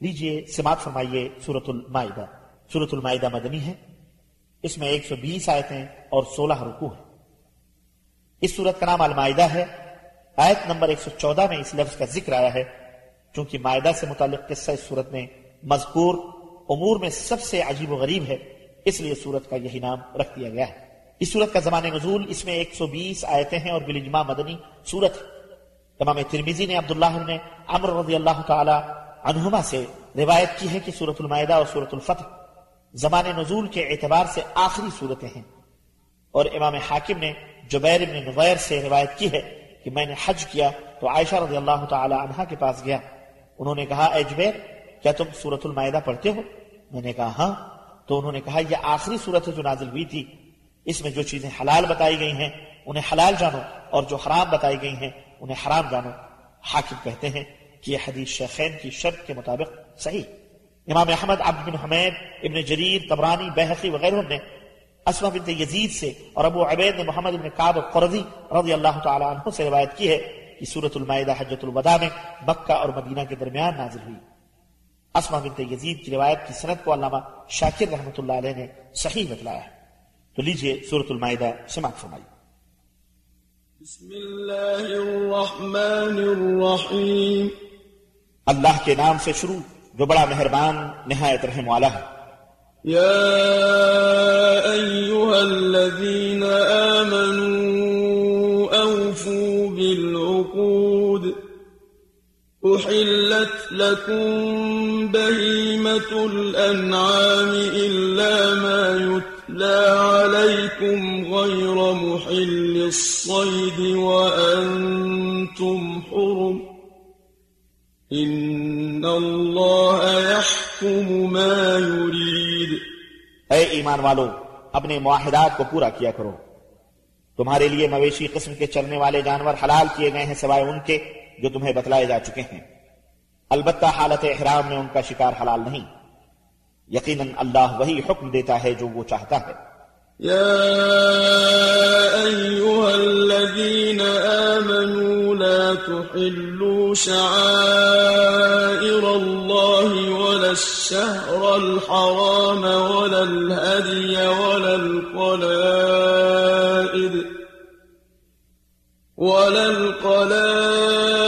لیجیے سماعت فرمائیے سورت المائدہ۔ سورت المائدہ مدنی ہے۔ اس میں ایک سو بیس آیتیں اور سولہ رکو ہیں۔ اس صورت کا نام المائدہ ہے۔ آیت نمبر ایک سو چودہ میں اس لفظ کا ذکر آیا ہے۔ چونکہ معاہدہ سے متعلق قصہ اس صورت میں مذکور امور میں سب سے عجیب و غریب ہے، اس لیے صورت کا یہی نام رکھ دیا گیا ہے۔ اس صورت کا زمان نزول اس میں ایک سو بیس آیتیں ہیں اور بلجما مدنی صورت ہے۔ امام ترمیزی نے عبداللہ نے عمر رضی اللہ تعالی عنہما سے روایت کی ہے کہ صورت المائدہ اور صورت الفتح زمان نزول کے اعتبار سے آخری صورتیں ہیں۔ اور امام حاکم نے جبیر بن نویر سے روایت کی ہے کہ میں نے حج کیا تو عائشہ رضی اللہ تعالی عنہ کے پاس گیا۔ انہوں نے کہا، اے جبیر، کیا تم صورت المائدہ پڑھتے ہو؟ میں نے کہا ہاں۔ تو انہوں نے کہا، یہ آخری صورت ہے جو نازل ہوئی تھی۔ اس میں جو چیزیں حلال بتائی گئی ہیں، انہیں حلال جانو اور جو حرام بتائی گئی ہیں، انہیں حرام جانو۔ حاکم کہتے ہیں کہ یہ حدیث شیخین کی شرط کے مطابق صحیح۔ امام احمد، عبد بن حمید، ابن جریر تبرانی بحقی وغیرہ نے اسما بنت یزید سے اور ابو عبید نے محمد ابن قاب قرضی رضی اللہ تعالی عنہ سے روایت کی ہے کہ سورت المائدہ حجت الوداع میں مکہ اور مدینہ کے درمیان نازل ہوئی۔ اسما بنت یزید کی روایت کی سند کو علامہ شاکر رحمۃ اللہ علیہ نے صحیح بتلایا ہے۔ تو لیجیے سورت المائدہ سماعت فرمائیے۔ بسم اللہ الرحمن الرحیم۔ اللہ کے نام سے شروع۔ جو بڑا مہربان نہایت رحم والا ہے۔ يا أيها الذين آمنوا أوفوا بالعقود۔ أحلت لكم بهيمة الأنعام إلا ما يتلى عليكم غير محل الصيد وأنتم حرم۔ ما يريد اے ایمان والو، اپنے معاہدات کو پورا کیا کرو۔ تمہارے لیے مویشی قسم کے چلنے والے جانور حلال کیے گئے ہیں سوائے ان کے جو تمہیں بتلائے جا چکے ہیں۔ البتہ حالت احرام میں ان کا شکار حلال نہیں۔ یقیناً اللہ وہی حکم دیتا ہے جو وہ چاہتا ہے۔ يا أيها الذين آمنوا لا تحلوا شعائر الله ولا الشهر الحرام ولا الهدي ولا القلائد ولا القلائد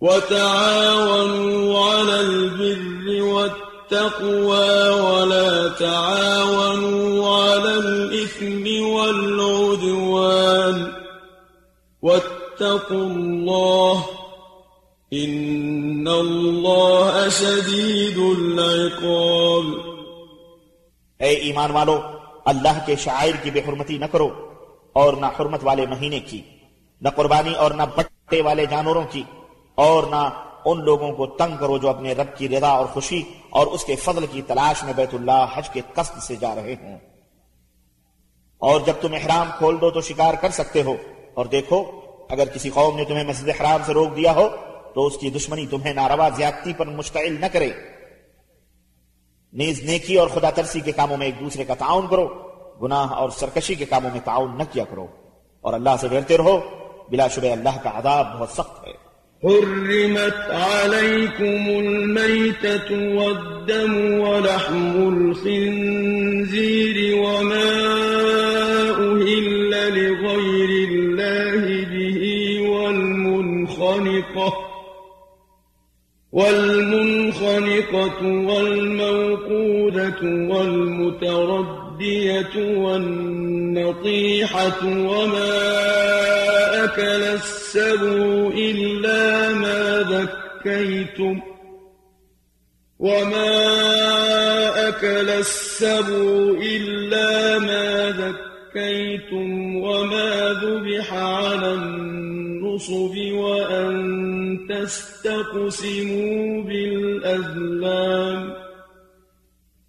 وتعاونوا على البر والتقوى ولا تعاونوا على الإثم والعدوان واتقوا الله إن الله شديد العقاب اے ایمان والو، اللہ کے شاعر کی بے حرمتی نہ کرو اور نہ حرمت والے مہینے کی، نہ قربانی اور نہ بٹے والے جانوروں کی۔ اور نہ ان لوگوں کو تنگ کرو جو اپنے رب کی رضا اور خوشی اور اس کے فضل کی تلاش میں بیت اللہ حج کے قصد سے جا رہے ہوں۔ اور جب تم احرام کھول دو تو شکار کر سکتے ہو۔ اور دیکھو، اگر کسی قوم نے تمہیں مسجد حرام سے روک دیا ہو تو اس کی دشمنی تمہیں ناروا زیادتی پر مشتعل نہ کرے۔ نیز نیکی اور خدا ترسی کے کاموں میں ایک دوسرے کا تعاون کرو۔ گناہ اور سرکشی کے کاموں میں تعاون نہ کیا کرو۔ اور اللہ سے ڈرتے رہو۔ بلا شبہ اللہ کا عذاب بہت سخت ہے۔ حرمت عليكم الميتة والدم ولحم الخنزير وما أهل لغير الله به والمنخنقة والمنخنقة والموقودة والمتردية والنطيحة وما أكل السبع إلا ما ذكيتم وما أكل السبع إلا ما ذكيتم وما ذبح على النصب وأن تستقسموا بالأزلام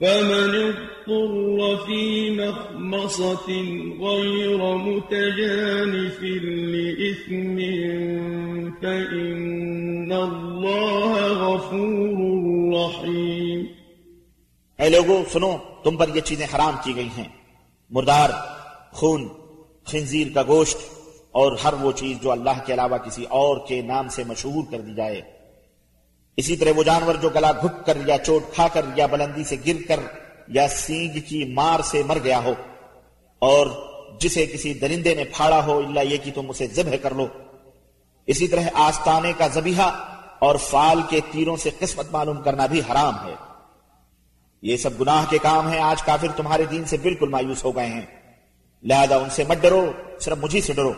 فمن اضطر في مخمصة غير متجانف لإثم فإن الله غفور رحيم اے لوگو، سنو، تم پر یہ چیزیں حرام کی گئی ہیں۔ مردار، خون، خنزیر کا گوشت اور ہر وہ چیز جو اللہ کے علاوہ کسی اور کے نام سے مشہور کر دی جائے۔ اسی طرح وہ جانور جو گلا گھٹ کر یا چوٹ کھا کر یا بلندی سے گر کر یا سینگ کی مار سے مر گیا ہو اور جسے کسی درندے نے پھاڑا ہو، اللہ یہ کہ تم اسے ذبح کر لو۔ اسی طرح آستانے کا زبیحہ اور فال کے تیروں سے قسمت معلوم کرنا بھی حرام ہے۔ یہ سب گناہ کے کام ہیں، آج کافر تمہارے دین سے بالکل مایوس ہو گئے ہیں۔ لہذا ان سے مت ڈرو، صرف مجھے سے ڈرو۔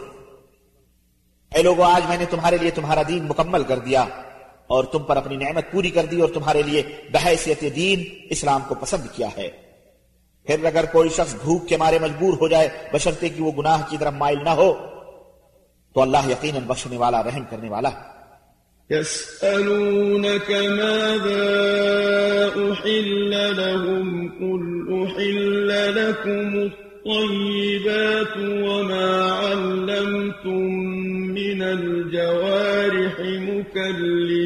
اے لوگوں آج میں نے تمہارے لیے تمہارا دین مکمل کر دیا۔ اور تم پر اپنی نعمت پوری کر دی اور تمہارے لیے بحیثیت دین اسلام کو پسند کیا ہے۔ پھر اگر کوئی شخص بھوک کے مارے مجبور ہو جائے، بشرطے کہ وہ گناہ کی طرف مائل نہ ہو، تو اللہ یقیناً بخشنے والا، رحم کرنے والا يسألونك ماذا أحل لهم؟ قل أحل لكم الطيبات وما علمتم من الجوارح مكلبين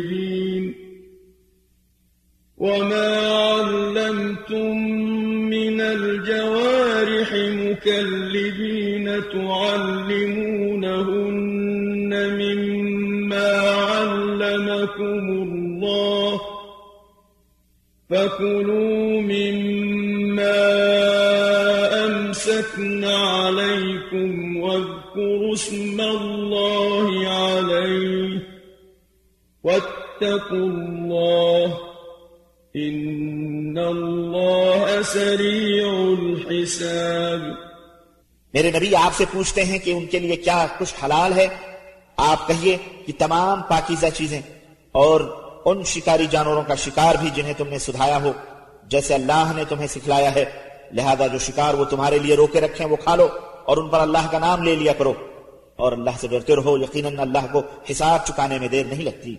وما علمتم من الجوارح مكلبين تعلمونهن مما علمكم الله فكلوا مما أمسكن عليكم واذكروا اسم الله عليه واتقوا الله إن الله سريع الحساب میرے نبی، آپ سے پوچھتے ہیں کہ ان کے لیے کیا کچھ حلال ہے؟ آپ کہیے کہ تمام پاکیزہ چیزیں اور ان شکاری جانوروں کا شکار بھی جنہیں تم نے سدھایا ہو، جیسے اللہ نے تمہیں سکھلایا ہے۔ لہذا جو شکار وہ تمہارے لیے روکے رکھیں، وہ کھا لو اور ان پر اللہ کا نام لے لیا کرو۔ اور اللہ سے ڈرتے رہو، یقیناً اللہ کو حساب چکانے میں دیر نہیں لگتی۔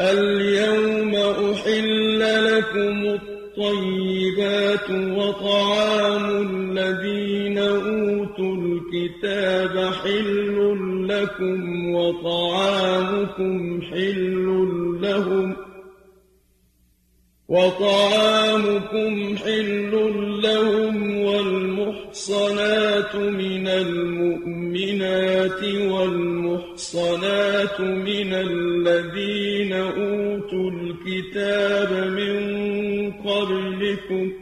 اليوم أحل لكم الطيبات وطعام الذين أوتوا الكتاب حل لكم وطعامكم حل لهم وطعامكم حل لهم والمحصنات من المؤمنات والمحصنات من الذين أوتوا الكتاب من قبلكم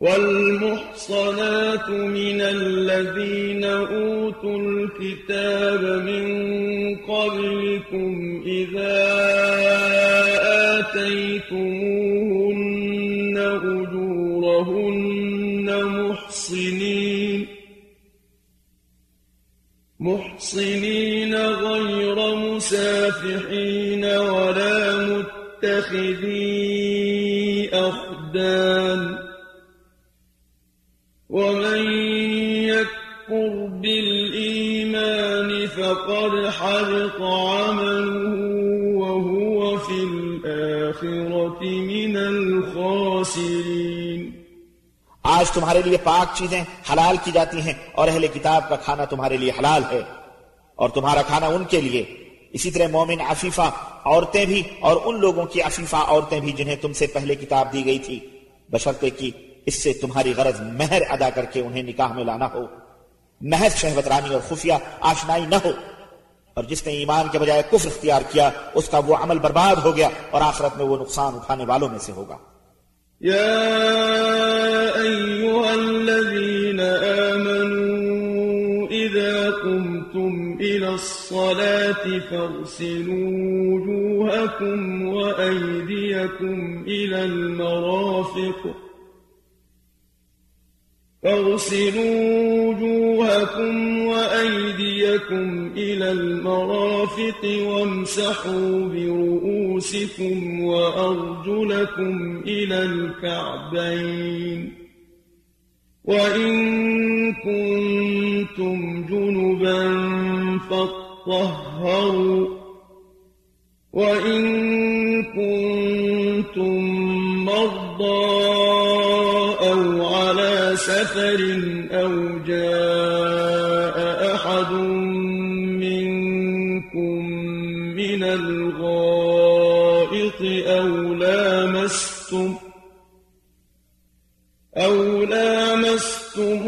والمحصنات من الذين أوتوا الكتاب من قبلكم إذا آتيتموهن أجورهن محصنين محصنين غير مسافحين ولا متخذي أخدان. ومن يكفر بالإيمان فقد حرق عمله. من الخاسرين آج تمہارے لیے پاک چیزیں حلال کی جاتی ہیں اور اہل کتاب کا کھانا تمہارے لیے حلال ہے۔ اور تمہارا کھانا ان کے لیے۔ اسی طرح مومن عفیفہ عورتیں بھی اور ان لوگوں کی عفیفہ عورتیں بھی جنہیں تم سے پہلے کتاب دی گئی تھی۔ بشرطے کی اس سے تمہاری غرض مہر ادا کر کے انہیں نکاح میں لانا ہو۔ محض شہوت رانی اور خفیہ آشنائی نہ ہو۔ اور جس نے ایمان کے بجائے کفر اختیار کیا اس کا وہ عمل برباد ہو گیا اور آخرت میں وہ نقصان اٹھانے والوں میں سے ہوگا یا ایوہ الذین آمنوا اذا قمتم إلى الصلاة فارسلوا وجوہکم و ایدیکم إلى المرافق فاغسلوا وجوهكم وأيديكم إلى المرافق وامسحوا برؤوسكم وأرجلكم إلى الكعبين وإن كنتم جنبا فاطهروا وإن كنتم مرضى سفر أو جاء أحد منكم من الغائط أو لامستم أو لامستم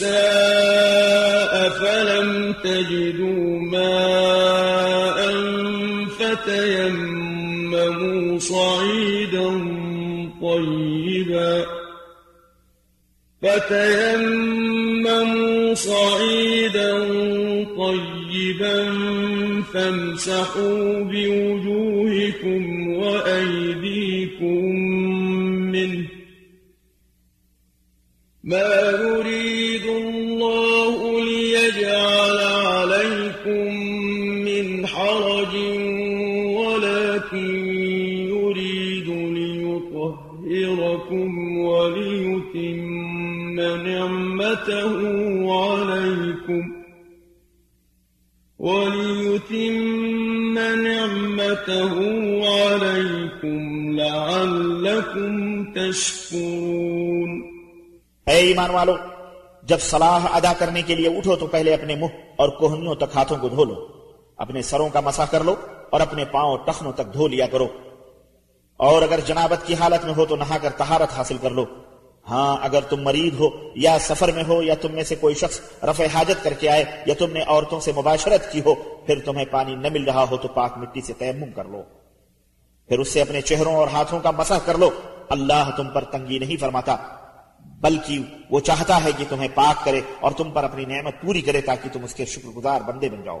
النساء فلم تجدوا ماء فتيمموا صعيدا طيبا فتيمموا صعيدا طيبا فامسحوا بوجوهكم وأيديكم منه. ما يريد نعمته عليكم وليتم نعمته عليكم لعلكم تشكرون. اے ایمان والو، جب صلاح ادا کرنے کے لیے اٹھو تو پہلے اپنے منہ اور کوہنیوں تک ہاتھوں کو دھو لو، اپنے سروں کا مسا کر لو اور اپنے پاؤں ٹخنوں تک دھو لیا کرو۔ اور اگر جنابت کی حالت میں ہو تو نہا کر طہارت حاصل کر لو۔ ہاں اگر تم مریض ہو یا سفر میں ہو یا تم میں سے کوئی شخص رفع حاجت کر کے آئے یا تم نے عورتوں سے مباشرت کی ہو، پھر تمہیں پانی نہ مل رہا ہو تو پاک مٹی سے تیمم کر لو۔ پھر اس سے اپنے چہروں اور ہاتھوں کا مسح کر لو۔ اللہ تم پر تنگی نہیں فرماتا، بلکہ وہ چاہتا ہے کہ تمہیں پاک کرے اور تم پر اپنی نعمت پوری کرے تاکہ تم اس کے شکر گزار بندے بن جاؤ۔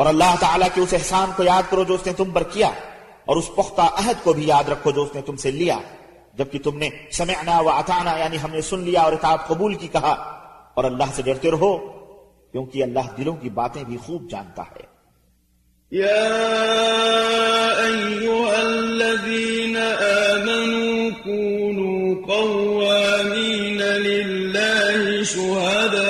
اور اللہ تعالیٰ کے اس احسان کو یاد کرو جو اس نے تم پر کیا اور اس پختہ عہد کو بھی یاد رکھو جو اس نے تم سے لیا جبکہ تم نے سمعنا و اتانا یعنی ہم نے سن لیا اور اطاعت قبول کی کہا اور اللہ سے ڈرتے رہو کیونکہ اللہ دلوں کی باتیں بھی خوب جانتا ہے۔ يا أيها الذين آمنوا كونوا قوامين لله شهداء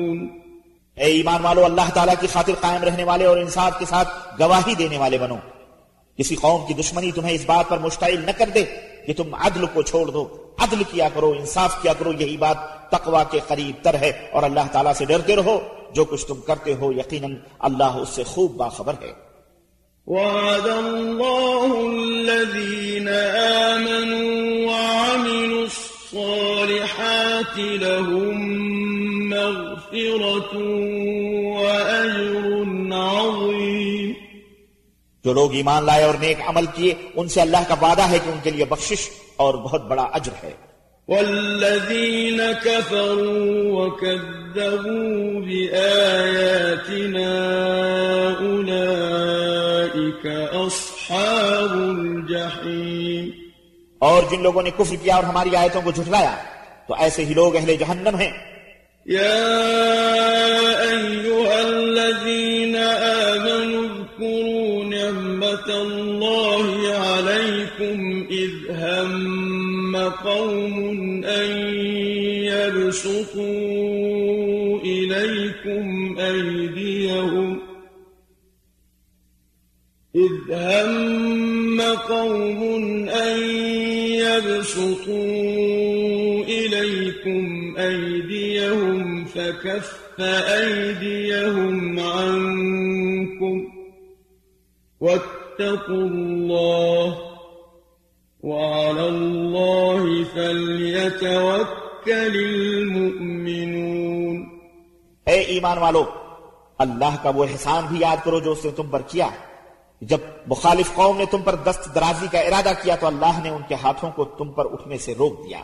اے ایمان والو، اللہ تعالیٰ کی خاطر قائم رہنے والے اور انصاف کے ساتھ گواہی دینے والے بنو۔ کسی قوم کی دشمنی تمہیں اس بات پر مشتعل نہ کر دے کہ تم عدل کو چھوڑ دو۔ عدل کیا کرو، انصاف کیا کرو، یہی بات تقوی کے قریب تر ہے۔ اور اللہ تعالیٰ سے ڈرتے رہو۔ جو کچھ تم کرتے ہو، یقیناً اللہ اس سے خوب باخبر ہے۔ وعد الله الذين آمنوا وعملوا الصالحات لهم مغفرة وأجر عظيم. جو لوگ ایمان لائے اور نیک عمل کیے ان سے اللہ کا وعدہ ہے کہ ان کے لیے بخشش اور بہت بڑا اجر ہے۔ والذين كفروا وكذبوا بآياتنا أولئك أصحاب الجحيم اور جن لوگوں نے کفر کیا اور ہماری آیتوں کو جھٹلایا تو ایسے ہی لوگ اہل جہنم ہیں۔ يا أيها الذين آمنوا اذكروا نعمة الله عليكم إذ هم قوم أن يبسطوا إليكم أيديهم إذ هم قوم أن يبسطوا إليكم أيديهم فكف أيديهم عنكم واتقوا الله وعلى الله فليتوكل المؤمنون اے ایمان والو، اللہ کا وہ احسان بھی یاد کرو جو اس نے تم پر کیا۔ جب مخالف قوم نے تم پر دست درازی کا ارادہ کیا تو اللہ نے ان کے ہاتھوں کو تم پر اٹھنے سے روک دیا۔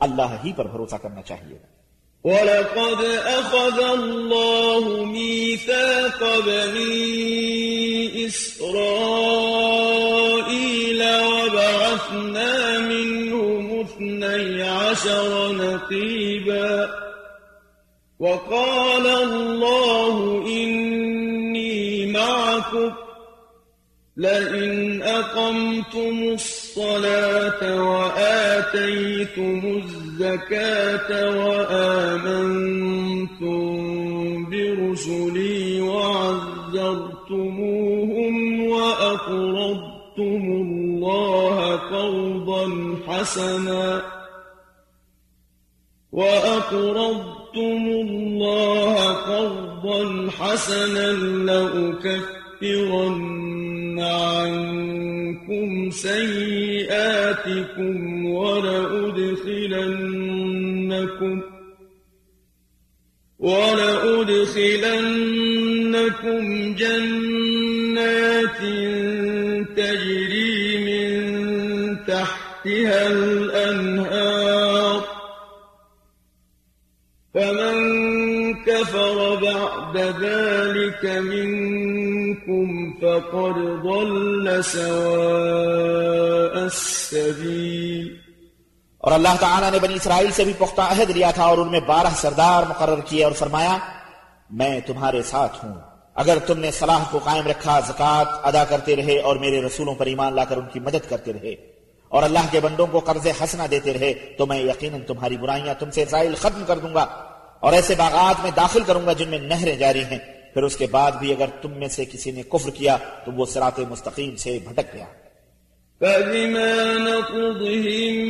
اللہ ہی پر بھروسہ کرنا چاہیے۔ ولقد أخذ الله ميثاق بني إسرائيل وبعثنا منهم اثني عشر نقيبا وقال الله إني معكم لئن أقمتم الصلاة وآتيتم الزكاة وآمنتم برسلي وعزرتموهم وأقرضتم الله قرضا حسنا وأقرضتم الله قرضا حسنا لأكفرن عنكم سيئاتكم ولأدخلنكم ولأدخلنكم جنات بعد ذلك منكم فقد ضل سواء السبيل۔ اور اللہ تعالیٰ نے بنی اسرائیل سے بھی پختہ عہد لیا تھا اور ان میں بارہ سردار مقرر کیے اور فرمایا، میں تمہارے ساتھ ہوں۔ اگر تم نے صلاح کو قائم رکھا، زکوٰۃ ادا کرتے رہے اور میرے رسولوں پر ایمان لا کر ان کی مدد کرتے رہے اور اللہ کے بندوں کو قرض حسنہ دیتے رہے، تو میں یقیناً تمہاری برائیاں تم سے زائل ختم کر دوں گا۔ اور ایسے باغات میں داخل کروں گا جن میں نہریں جاری ہیں۔ پھر اس کے بعد بھی اگر تم میں سے کسی نے کفر کیا تو وہ سرات مستقیم سے بھٹک گیا۔ فَبِمَا فبما نقضهم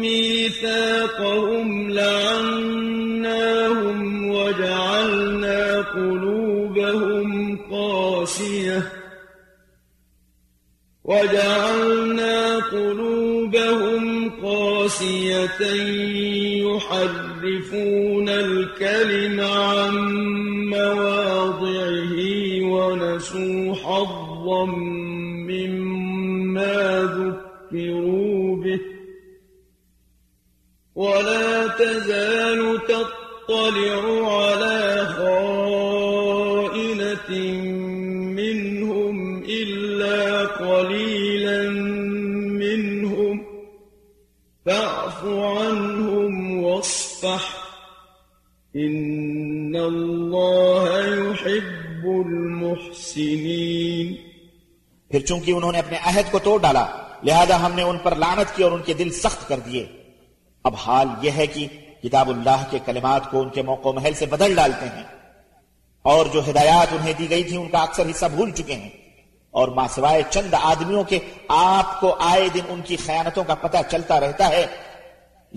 ميثاقهم لعناهم وجعلنا قلوبهم قاسية وجعلنا قلوبهم قاسية يحرفون الكلم عن مواضعه ونسوا حظا مما ذكروا به. ولا تزال تطلع على واصفح إن الله يحب المحسنين. پھر چونکہ انہوں نے اپنے عہد کو توڑ ڈالا، لہذا ہم نے ان پر لعنت کی اور ان کے دل سخت کر دیے۔ اب حال یہ ہے کہ کتاب اللہ کے کلمات کو ان کے موقع محل سے بدل ڈالتے ہیں۔ اور جو ہدایات انہیں دی گئی تھی ان کا اکثر حصہ بھول چکے ہیں۔ اور ماں سوائے چند آدمیوں کے آپ کو آئے دن ان کی خیانتوں کا پتہ چلتا رہتا ہے۔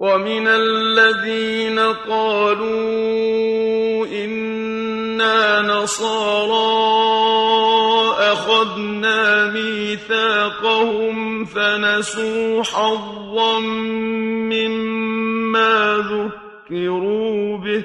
ومن الذين قالوا إنا نصارى أخذنا ميثاقهم فنسوا حظا مما ذكروا به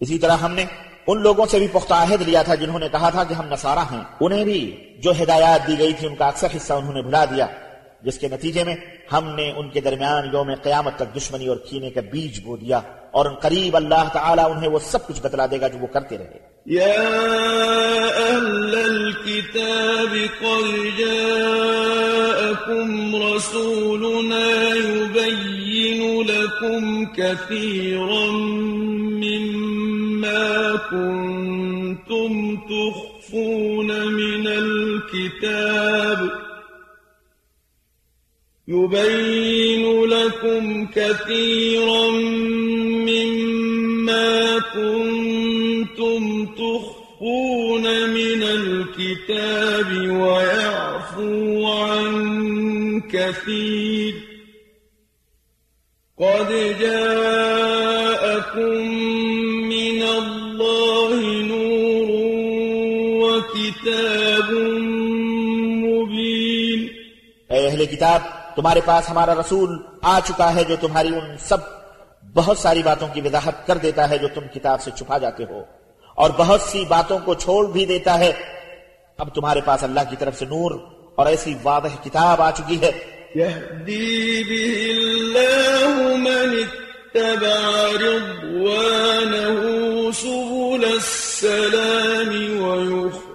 اسی طرح ہم نے ان لوگوں سے بھی پختہ عہد لیا تھا جنہوں نے کہا تھا کہ ہم نصارہ ہیں۔ انہیں بھی جو ہدایات دی گئی تھی ان کا اکثر حصہ انہوں نے بھلا دیا، جس کے نتیجے میں ہم نے ان کے درمیان یوم قیامت تک دشمنی اور کینے کا بیج بو دیا اور ان قریب اللہ تعالیٰ انہیں وہ سب کچھ بتلا دے گا جو وہ کرتے رہے۔ يا أهل الكتاب، قد جاءكم رسولنا يبين لكم كثيرا مما كنتم تخفون من الكتاب يبين لكم كثيرا مما كنتم تخفون من الكتاب ويعفو عن كثير. قد جاءكم وكتاب مبين۔ اے اہل کتاب تمہارے پاس ہمارا رسول آ چکا ہے جو تمہاری ان سب بہت ساری باتوں کی وضاحت کر دیتا ہے جو تم کتاب سے چھپا جاتے ہو۔ اور بہت سی باتوں کو چھوڑ بھی دیتا ہے۔ اب تمہارے پاس اللہ کی طرف سے نور اور ایسی واضح کتاب آ چکی ہے۔ يهدي به الله من اتبع رضوانه سبل السلام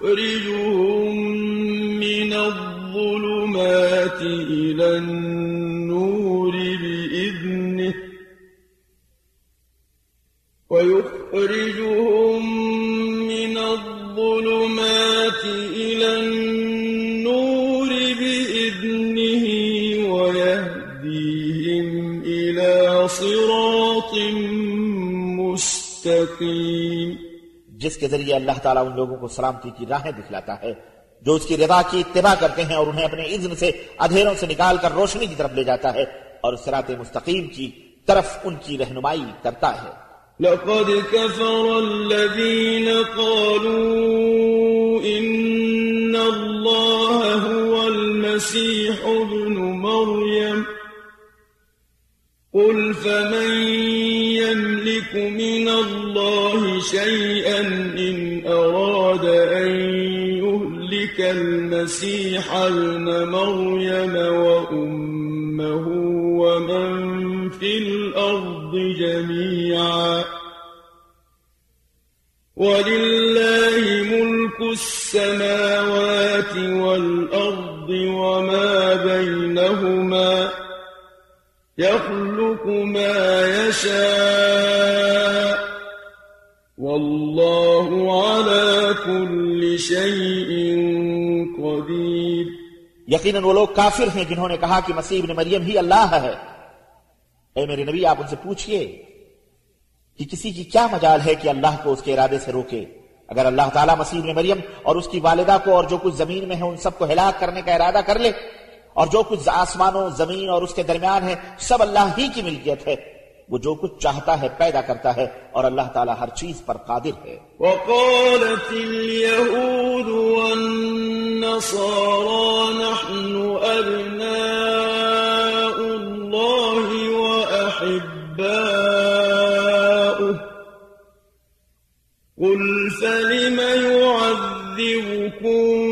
ويخرجهم من الظلمات إلى النور بإذنه ويخرجهم من الظلمات إلى النور بإذنه ويهديهم إلى صراط مستقيم جس کے ذریعے اللہ تعالیٰ ان لوگوں کو سلامتی کی راہیں دکھلاتا ہے، جو اس کی رضا کی اتباع کرتے ہیں اور انہیں اپنے اذن سے ادھیروں سے نکال کر روشنی کی طرف لے جاتا ہے اور سرات مستقیم کی طرف ان کی رہنمائی کرتا ہے۔ لقد كفر الذين قالوا إن الله هو المسيح ابن مريم قل فمن يملك من الله شيئا إن أراد أن يهلك المسيح ابن مريم وأمه ومن في الأرض جميعا. ولله ملك السماوات والأرض وما بينهما يخلق ما يشاء والله على كل شيء قدير. یقیناً وہ لوگ کافر ہیں جنہوں نے کہا کہ مسیح ابن مریم ہی اللہ ہے۔ اے میرے نبی، آپ ان سے پوچھئے کہ کسی کی کیا مجال ہے کہ اللہ کو اس کے ارادے سے روکے؟ اگر اللہ تعالیٰ مسیح ابن مریم اور اس کی والدہ کو اور جو کچھ زمین میں ہے، ان سب کو ہلاک کرنے کا ارادہ کر لے اور جو کچھ آسمانوں، زمین اور اس کے درمیان ہے، سب اللہ ہی کی ملکیت ہے۔ وہ جو کچھ چاہتا ہے، پیدا کرتا ہے اور اللہ تعالیٰ ہر چیز پر قادر ہے۔ وقالت اليهود والنصارى نحن أبناء الله وأحباؤه. قل فلم يعذبكم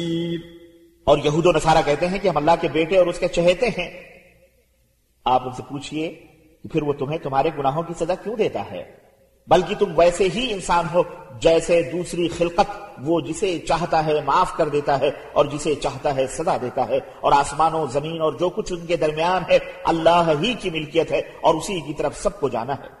اور یہود و نصارہ کہتے ہیں کہ ہم اللہ کے بیٹے اور اس کے چہیتے ہیں۔ آپ ان سے پوچھئے کہ پھر وہ تمہیں تمہارے گناہوں کی سزا کیوں دیتا ہے؟ بلکہ تم ویسے ہی انسان ہو، جیسے دوسری خلقت، وہ جسے چاہتا ہے معاف کر دیتا ہے اور جسے چاہتا ہے سزا دیتا ہے۔ اور آسمانوں زمین اور جو کچھ ان کے درمیان ہے، اللہ ہی کی ملکیت ہے اور اسی کی طرف سب کو جانا ہے۔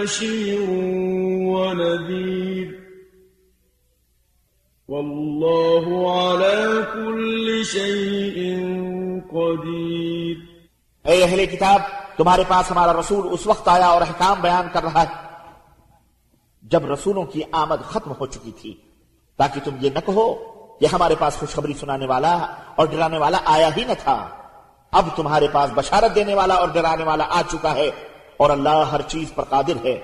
بشير ونذير. والله على كل شيء قدير. اے اہل کتاب، تمہارے پاس ہمارا رسول اس وقت آیا اور احکام بیان کر رہا ہے۔ جب رسولوں کی آمد ختم ہو چکی تھی، تاکہ تم یہ نہ کہو کہ ہمارے پاس خوشخبری سنانے والا اور ڈرانے والا آیا ہی نہ تھا۔ اب تمہارے پاس بشارت دینے والا اور ڈرانے والا آ چکا ہے۔ اور اللہ ہر چیز پر قادر ہے۔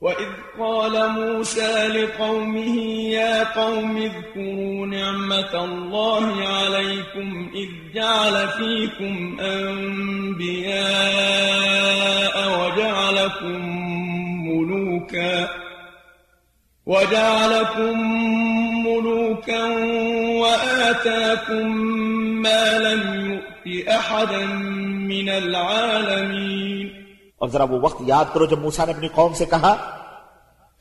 وَإِذْ قَالَ مُوسَى لِقَوْمِهِ يَا قَوْمِ اذْكُرُوا نِعْمَةَ اللَّهِ عَلَيْكُمْ إِذْ جَعَلَ فِيكُمْ أَنْبِيَاءَ وَجَعَلَكُمْ مُلُوكًا وَجَعَلَكُمْ مُلُوكًا وَآتَاكُمْ مَا لَمْ يُؤْتِ أَحَدًا مِنَ الْعَالَمِينَ اور ذرا وہ وقت یاد کرو جب موسیٰ نے اپنی قوم سے کہا،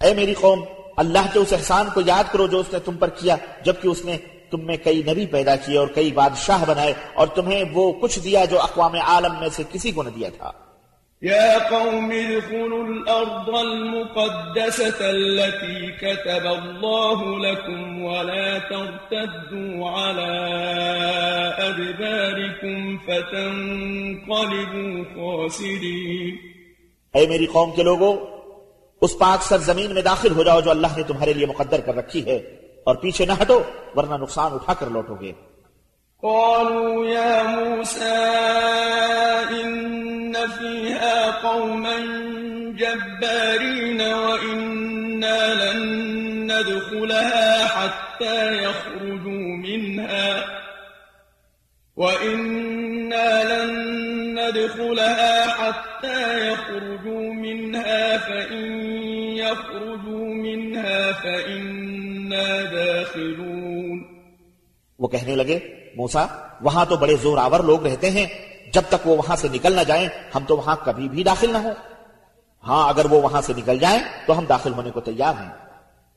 اے میری قوم، اللہ کے اس احسان کو یاد کرو جو اس نے تم پر کیا، جبکہ اس نے تم میں کئی نبی پیدا کیے اور کئی بادشاہ بنائے اور تمہیں وہ کچھ دیا جو اقوام عالم میں سے کسی کو نہ دیا تھا. يا قوم ادخلوا الأرض المقدسة التي كتب الله لكم ولا ترتدوا على أدباركم فتنقلبوا خاسرين. اے میری قوم کے لوگوں، اس پاک سرزمین میں داخل ہو جاؤ جو اللہ نے تمہارے لیے مقدر کر رکھی ہے، اور پیچھے نہ ہٹو، ورنہ نقصان اٹھا کر لوٹو گے۔ قالوا يا موسى إن فيها قوما جبارين وإنا لن ندخلها حتى يخرجوا منها وإنا لن ندخلها حتى يخرجوا منها، فإن يخرجوا منها فإنا داخلون. وہ کہنے لگے موسا وہاں تو بڑے زور آور لوگ رہتے ہیں، جب تک وہ وہاں سے نکل نہ جائیں، ہم تو وہاں کبھی بھی داخل نہ ہوں. ہاں اگر وہ وہاں سے نکل جائیں، تو ہم داخل ہونے کو تیار ہیں۔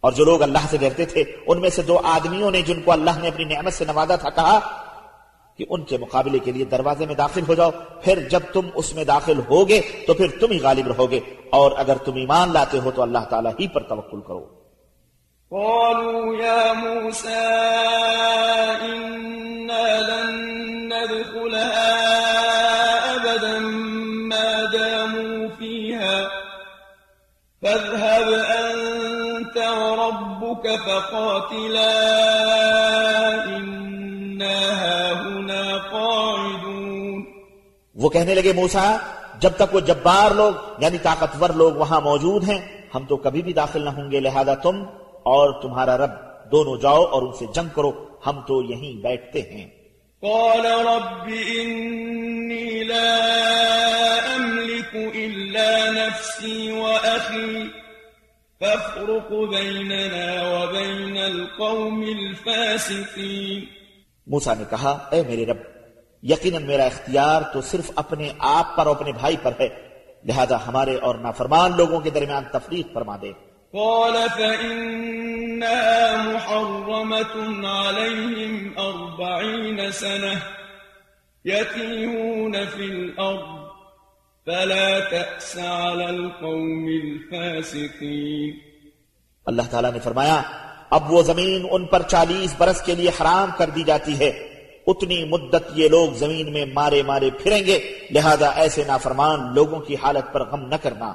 اور جو لوگ اللہ سے ڈرتے تھے، ان میں سے دو آدمیوں نے جن کو اللہ نے اپنی نعمت سے نوازا تھا، کہا کہ ان کے مقابلے کے لیے دروازے میں داخل ہو جاؤ، پھر جب تم اس میں داخل ہوگے تو پھر تم ہی غالب رہو گے اور اگر تم ایمان لاتے ہو تو اللہ تعالیٰ ہی پر توکل کرو۔ قالوا يا موسى إنا لن ندخلها وربك فقاتلا إنا هاهنا قاعدون. وہ کہنے لگے موسا جب تک وہ جبار لوگ یعنی طاقتور لوگ وہاں موجود ہیں ہم تو کبھی بھی داخل نہ ہوں گے لہذا تم اور تمہارا رب دونوں جاؤ اور ان سے جنگ کرو ہم تو یہیں بیٹھتے ہیں۔ قال رب إني لا أملك إلا نفسي وأخي فافرق بيننا وبين القوم الفاسقين۔ موسا نے کہا اے میرے رب یقیناً میرا اختیار تو صرف اپنے آپ پر اور اپنے بھائی پر ہے لہذا ہمارے اور نافرمان لوگوں کے درمیان تفریق فرما دے۔ قال فإنها محرمة عليهم أربعين سنة يتيهون في الأرض فلا تأس على القوم الفاسقين۔ اللہ تعالیٰ نے فرمایا، اب وہ زمین ان پر چالیس برس کے لیے حرام کر دی جاتی ہے۔ اتنی مدت یہ لوگ زمین میں مارے مارے پھریں گے، لہذا ایسے نافرمان لوگوں کی حالت پر غم نہ کرنا۔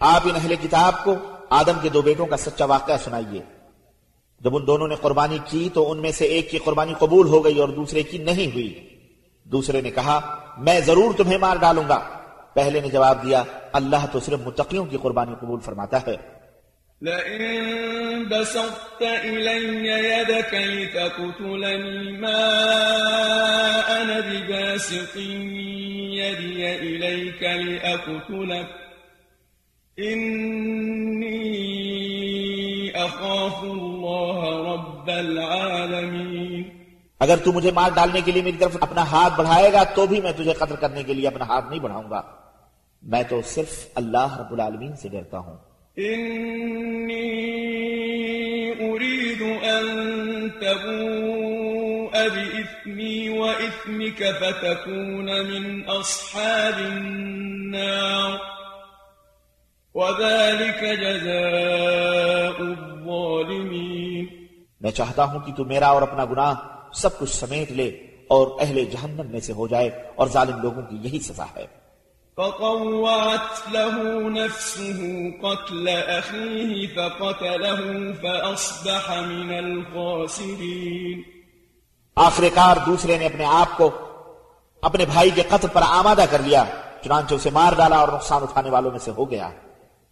آپ ان اہل کتاب کو آدم کے دو بیٹوں کا سچا واقعہ سنائیے۔ جب ان دونوں نے قربانی کی تو ان میں سے ایک کی قربانی قبول ہو گئی اور دوسرے کی نہیں ہوئی۔ دوسرے نے کہا، میں ضرور تمہیں مار ڈالوں گا۔ پہلے نے جواب دیا، اللہ تو صرف متقیوں کی قربانی قبول فرماتا ہے۔ لئن بسطت إلي يدك لتقتلني ما أنا بباسط يدي إليك لأقتلك إني أخاف الله رب العالمين. اگر تو مجھے مار ڈالنے کے لیے میری طرف اپنا ہاتھ بڑھائے گا تو بھی میں تجھے قتل کرنے کے لیے اپنا ہاتھ نہیں بڑھاؤں گا۔ میں تو صرف اللہ رب العالمین سے ڈرتا ہوں۔ إني أريد أن تبوء بإثمي وإثمك فتكون من أصحاب النار. وذلك جزاء الظالمين میں چاہتا ہوں کہ تو میرا اور اپنا گناہ سب کچھ سمیٹ لے اور اہل جہنم میں سے ہو جائے اور ظالم لوگوں کی یہی سزا ہے۔ فطوعت له نفسه قتل أخيه فقتله فأصبح من الخاسرين آخر کار دوسرے نے اپنے آپ کو اپنے بھائی کے قتل پر آمادہ کر لیا چنانچہ اسے مار ڈالا اور نقصان اٹھانے والوں میں سے ہو گیا۔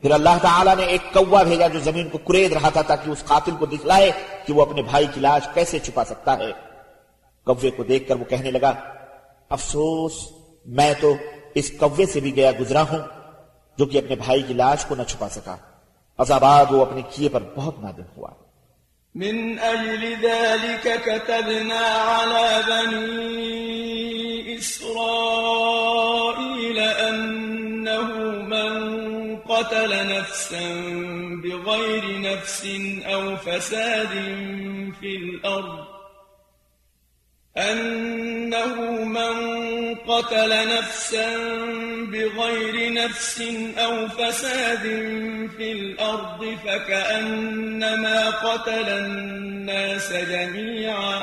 پھر اللہ تعالیٰ نے ایک کوا بھیجا جو زمین کو کرید رہا تھا تاکہ اس قاتل کو دکھلائے کہ وہ اپنے بھائی کی لاش کیسے چھپا سکتا ہے۔ کوے کو دیکھ کر وہ کہنے لگا، افسوس، میں تو اس کوے سے بھی گیا گزرا ہوں جو کہ اپنے بھائی کی لاش کو نہ چھپا سکا۔ عذاباد وہ اپنے کیے پر بہت نادم ہوا۔ من أجل ذلك كتبنا على بني إسرائيل۔ قتل نفسا بغير نفس أو فساد في الأرض. أنه من قتل نفسا بغير نفس أو فساد في الأرض فكأنما قتل الناس جميعا.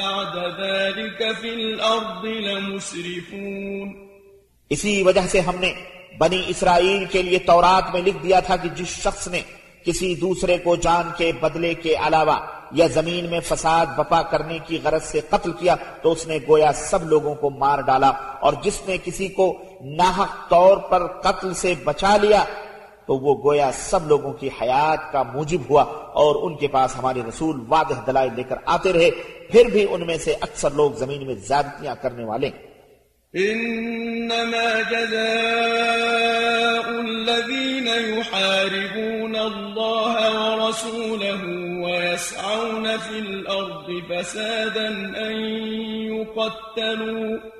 بعد ذلك في الأرض لمسرفون. اسی وجہ سے ہم نے بنی اسرائیل کے لیے تورات میں لکھ دیا تھا کہ جس شخص نے کسی دوسرے کو جان کے بدلے کے علاوہ یا زمین میں فساد بپا کرنے کی غرض سے قتل کیا تو اس نے گویا سب لوگوں کو مار ڈالا اور جس نے کسی کو ناحق طور پر قتل سے بچا لیا تو وہ گویا سب لوگوں کی حیات کا موجب ہوا اور ان کے پاس ہمارے رسول واضح دلائل لے کر آتے رہے۔ پھر بھی ان میں سے اکثر لوگ زمین میں زیادتیاں کرنے والے۔ إنما جزاء الذين يحاربون الله ورسوله ويسعون في الأرض فسادا أن يقتلوا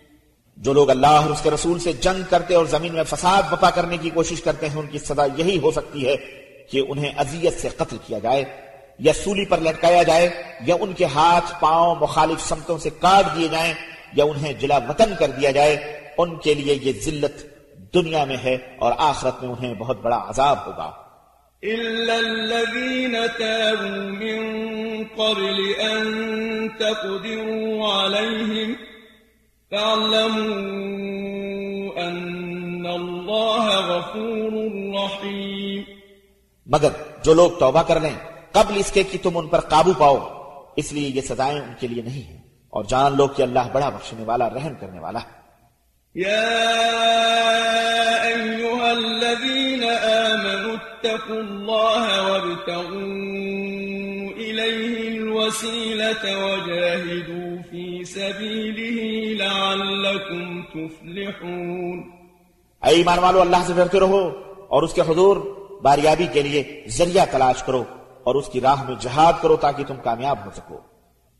جو لوگ اللہ اور اس کے رسول سے جنگ کرتے اور زمین میں فساد بپا کرنے کی کوشش کرتے ہیں، ان کی سزا یہی ہو سکتی ہے کہ انہیں اذیت سے قتل کیا جائے یا سولی پر لٹکایا جائے یا ان کے ہاتھ، پاؤں، مخالف سمتوں سے کاٹ دیے جائیں یا انہیں جلا وطن کر دیا جائے، ان کے لیے یہ ذلت دنیا میں ہے اور آخرت میں انہیں بہت بڑا عذاب ہوگا۔ إلا الذين تابوا من قبل أن تقدروا عليهم فاعلموا أن الله غفور رحيم. مگر جو لوگ توبہ کر لیں قبل اس کے کہ تم ان پر قابو پاؤ اس لیے یہ سزائیں ان کے لیے نہیں ہیں۔ اور جان لو کہ اللہ بڑا بخشنے والا رحم کرنے والا۔ ہے يا أيها الذين آمنوا اتقوا الله وابتغوا الوسيلة وجاهدوا في سبيله لعلكم تفلحون. اے ایمان والو، اللہ سے ڈرتے رہو اور اس کے حضور باریابی کے لیے ذریعہ تلاش کرو اور اس کی راہ میں جہاد کرو تاکہ تم کامیاب ہو سکو۔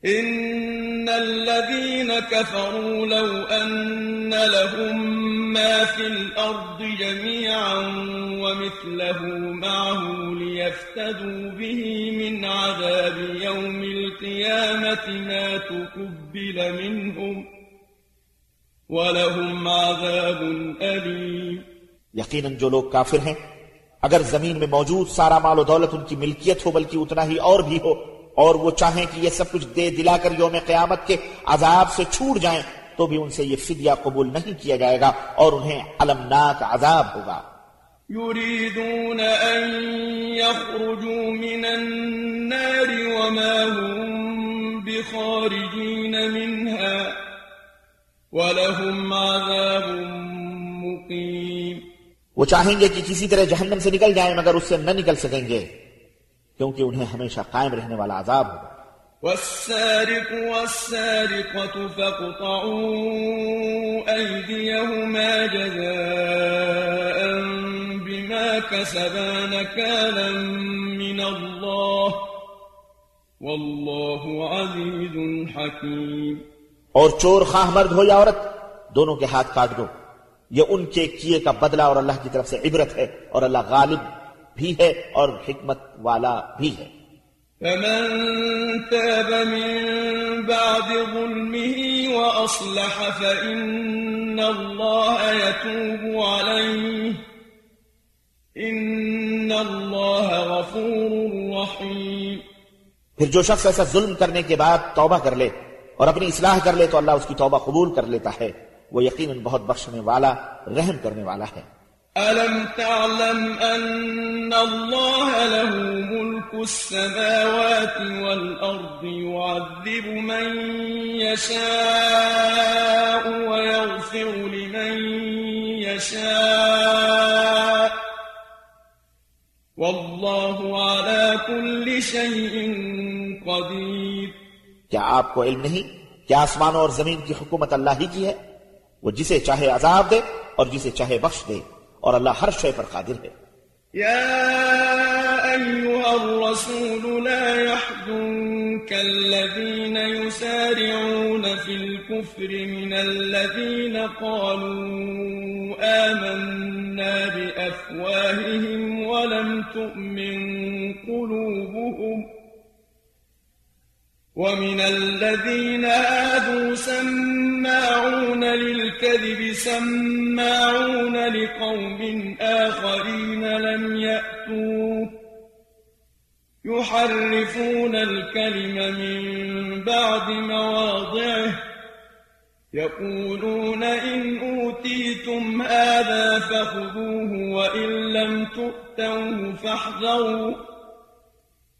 إن الذين كفروا لو أن لهم ما في الأرض جميعا ومثله معه ليفتدوا به من عذاب يوم القيامة ما تقبل منهم ولهم عذاب أليم یقیناً جو لوگ کافر ہیں اگر زمین میں موجود سارا مال و دولت ان کی ملکیت ہو بلکہ اتنا ہی اور بھی ہو اور وہ چاہیں کہ یہ سب کچھ دے دلا کر یوم قیامت کے عذاب سے چھوٹ جائیں تو بھی ان سے یہ فدیہ قبول نہیں کیا جائے گا اور انہیں علمناک عذاب ہوگا۔ يريدون أن يخرجوا من النار وما هم بخارجين منها ولهم عذاب مقيم وہ چاہیں گے کہ کسی طرح جہنم سے نکل جائیں مگر اس سے نہ نکل سکیں گے۔ کیونکہ انہیں ہمیشہ قائم رہنے والا عذاب ہوگا۔ والسارق والسارقة فاقطعوا أيديهما جزاء بما كسبا نكالا من الله والله عزيز حكيم۔ اور چور خواہ مرد ہو یا عورت دونوں کے ہاتھ کاٹ دو۔ یہ ان کے کیے کا بدلہ اور اللہ کی طرف سے عبرت ہے اور اللہ غالب بھی ہے اور حکمت والا بھی ہے۔ فمن تاب من بعد ظلمه وأصلح فإن الله يتوب عليه إن الله غفور رحيم۔ پھر جو شخص ایسا ظلم کرنے کے بعد توبہ کر لے اور اپنی اصلاح کر لے تو اللہ اس کی توبہ قبول کر لیتا ہے۔ وہ یقیناً بہت بخشنے والا رحم کرنے والا ہے۔ ألم تعلم أن الله له ملك السماوات والأرض يعذب من يشاء ويغفر لمن يشاء والله على كل شيء قدير کیا آپ کو علم نہیں کہ آسمانوں اور زمین کی حکومت اللہ ہی کی ہے وہ جسے چاہے عذاب دے اور جسے چاہے بخش دے اور اللہ ہر شے پر قادر ہے۔ يا أيها الرسول لا يحزنك الذين يسارعون في الكفر من الذين قالوا آمنا بأفواههم ولم تؤمن قلوبهم ومن الذين هادوا سماعون للكذب سماعون لقوم آخرين لم يأتوك يحرفون الكلم من بعد مواضعه. يقولون إن أوتيتم هذا فخذوه وإن لم تؤتوه فاحذروا.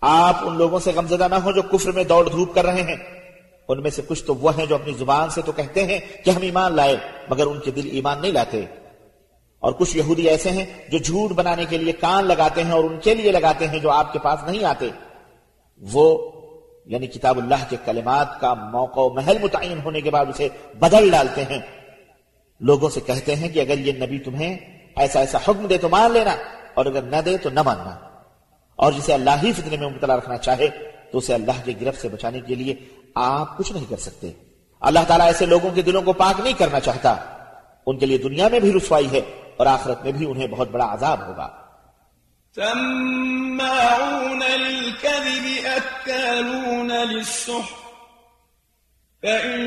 آپ ان لوگوں سے غمزدہ نہ ہو جو کفر میں دوڑ دھوپ کر رہے ہیں۔ ان میں سے کچھ تو وہ ہیں جو اپنی زبان سے تو کہتے ہیں کہ ہم ایمان لائے، مگر ان کے دل ایمان نہیں لاتے۔ اور کچھ یہودی ایسے ہیں جو جھوٹ بنانے کے لیے کان لگاتے ہیں اور ان کے لیے لگاتے ہیں جو آپ کے پاس نہیں آتے۔ وہ یعنی کتاب اللہ کے کلمات کا موقع و محل متعین ہونے کے بعد اسے بدل ڈالتے ہیں۔ لوگوں سے کہتے ہیں کہ اگر یہ نبی تمہیں ایسا ایسا حکم دے تو مان لینا، اور اگر نہ دے تو نہ ماننا۔ اور جسے اللہ ہی فتنے میں مبتلا رکھنا چاہے، تو اسے اللہ کے گرفت سے بچانے کے لیے آپ کچھ نہیں کر سکتے۔ اللہ تعالیٰ ایسے لوگوں کے دلوں کو پاک نہیں کرنا چاہتا۔ ان کے لیے دنیا میں بھی رسوائی ہے اور آخرت میں بھی انہیں بہت بڑا عذاب ہوگا۔ سماعون للكذب أكالون للسحر فإن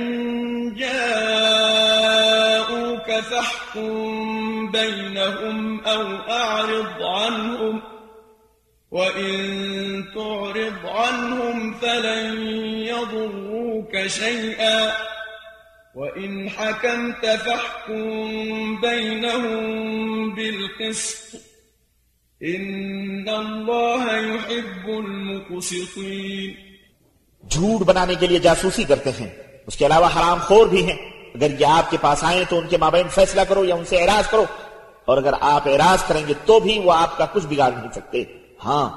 جاءوك فاحكم بينهم أو أعرض عنهم وإن تعرض عنهم فلن يضروك شيئا وإن حكمت فاحكم بينهم بالقسط إن الله يحب المقسطين جھوٹ بنانے کے لیے جاسوسی کرتے ہیں۔ اس کے علاوہ حرام خور بھی ہیں۔ اگر یہ آپ کے پاس آئیں تو ان کے مابین فیصلہ کرو یا ان سے اعراض کرو۔ اور اگر آپ اعراض کریں گے تو بھی وہ آپ کا کچھ بگاڑ نہیں سکتے۔ ہاں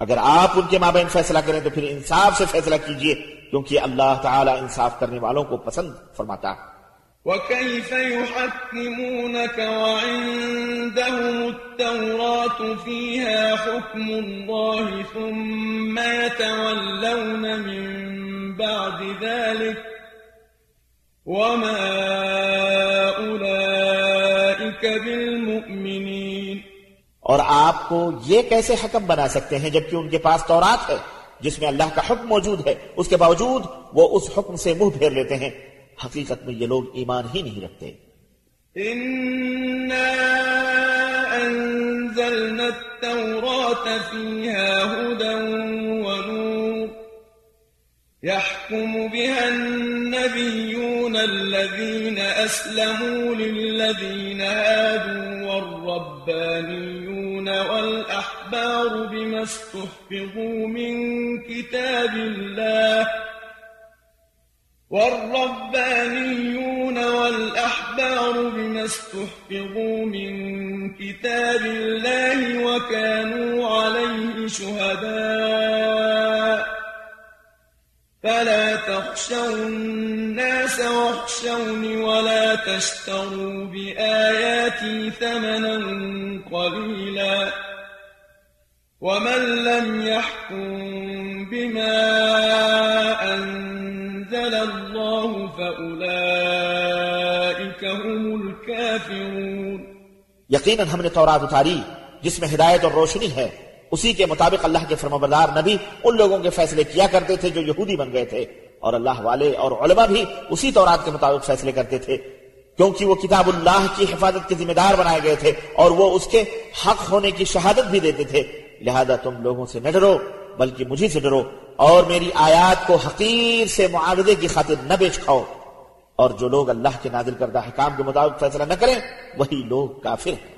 اگر آپ ان کے مابین فیصلہ کریں تو پھر انصاف سے فیصلہ کیجیے، کیونکہ اللہ تعالی انصاف کرنے والوں کو پسند فرماتا وكيف يحكمونك وعندهم التوراة فيها حكم الله ثم يتولون من بعد ذلك وما أولئك بالمؤمنين اور آپ کو یہ کیسے حکم بنا سکتے ہیں جبکہ ان کے پاس تورات ہے، جس میں اللہ کا حکم موجود ہے، اس کے باوجود وہ اس حکم سے منہ پھیر لیتے ہیں۔ حقیقت میں یہ لوگ ایمان ہی نہیں رکھتے۔ أنزلنا التوراة فيها هدى ونور يحكم بها النبيون الذين أسلموا للذين هادوا والربانيون والأحبار بما استحفظوا من كتاب الله والربانيون والأحبار بما استحفظوا من كتاب الله وكانوا عليه شهداء فلا تخشوا الناس واخشوني ولا تشتروا بآياتي ثمنا قليلا ومن لم يحكم بما أنزل الله فأولئك هم الكافرون. یقیناً ہم نے تورات اتاری جس میں ہدایت اسی کے مطابق اللہ کے فرمبردار نبی ان لوگوں کے فیصلے کیا کرتے تھے جو یہودی بن گئے تھے اور اللہ والے اور علماء بھی اسی تورات کے مطابق فیصلے کرتے تھے کیونکہ وہ کتاب اللہ کی حفاظت کے ذمہ دار بنائے گئے تھے اور وہ اس کے حق ہونے کی شہادت بھی دیتے تھے لہذا تم لوگوں سے نہ ڈرو بلکہ مجھے سے ڈرو اور میری آیات کو حقیر سے معاوضے کی خاطر نہ بیچ کھاؤ اور جو لوگ اللہ کے نازل کردہ حکام کے مطابق فیصلہ نہ کریں، وہی لوگ کافر ہیں۔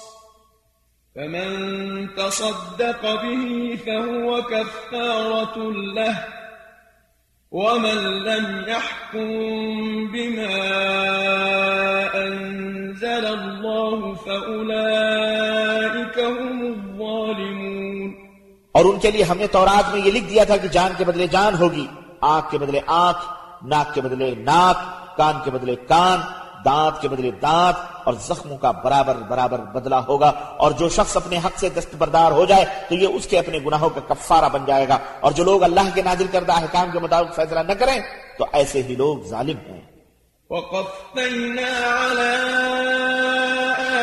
فمن تصدق به فهو كفارة له ومن لم يحكم بما أنزل الله فأولئك هم الظالمون. اور ان کے لیے ہم نے تورات میں یہ لکھ دیا تھا کہ جان کے بدلے جان ہوگی آنکھ کے بدلے آنکھ ناک کے بدلے ناک کان کے بدلے کان دانت کے بدلے دانت اور زخموں کا برابر برابر بدلہ ہوگا اور جو شخص اپنے حق سے دستبردار ہو جائے تو یہ اس کے اپنے گناہوں کا کفارہ بن جائے گا اور جو لوگ اللہ کے نازل کردہ احکام کے مطابق فیصلہ نہ کریں تو ایسے ہی لوگ ظالم ہیں وقفينا على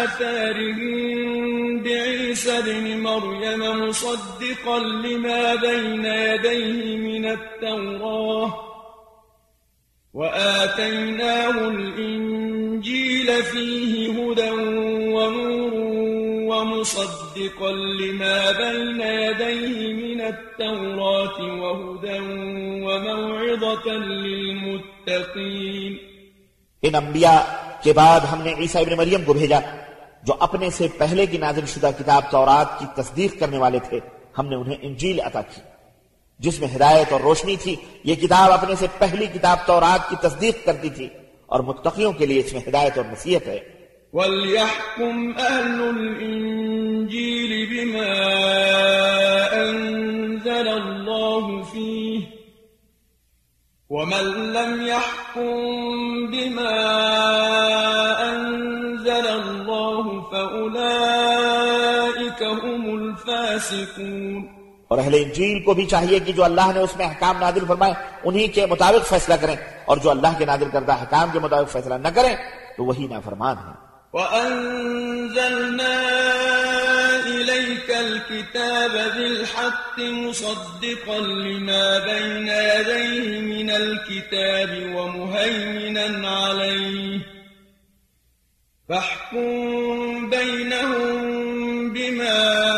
آثارهم بعيسى بن مريم مصدقا لما بين يديه من التوراة. وآتيناه الإنجيل فيه هدى ونور ومصدقا لما بين يديه من التوراة وهدى وموعظة للمتقين. ان انبیاء کے بعد ہم نے عیسیٰ ابن مریم کو بھیجا، جو اپنے سے پہلے کی نازل شدہ کتاب تورات کی تصدیق کرنے والے تھے، ہم نے انہیں انجیل عطا کی۔ جس میں ہدایت اور روشنی تھی، یہ کتاب اپنے سے پہلی کتاب تورات کی تصدیق کرتی تھی اور متقیوں کے لیے اس میں ہدایت اور نصیحت ہے۔ وليحكم أهل الإنجيل بما أنزل الله فيه ومن لم يحكم بما أنزل الله فأولئك هم الفاسقون اور اہل انجیل کو بھی چاہیے کہ جو اللہ نے اس میں حکام نادل فرمائے، انہی کے مطابق فیصلہ کریں۔ اور جو اللہ کے نادل کردہ حکام کے مطابق فیصلہ نہ کریں، تو وہی نافرمان ہیں۔ وَأَنزَلْنَا إِلَيْكَ الْكِتَابَ بِالْحَقِّ مُصَدِّقًا لِمَا بَيْنَ يَدَيْهِ مِنَ الْكِتَابِ وَمُهَيْمِنًا عَلَيْهِ فَاحْكُم بَيْنَهُم بِمَا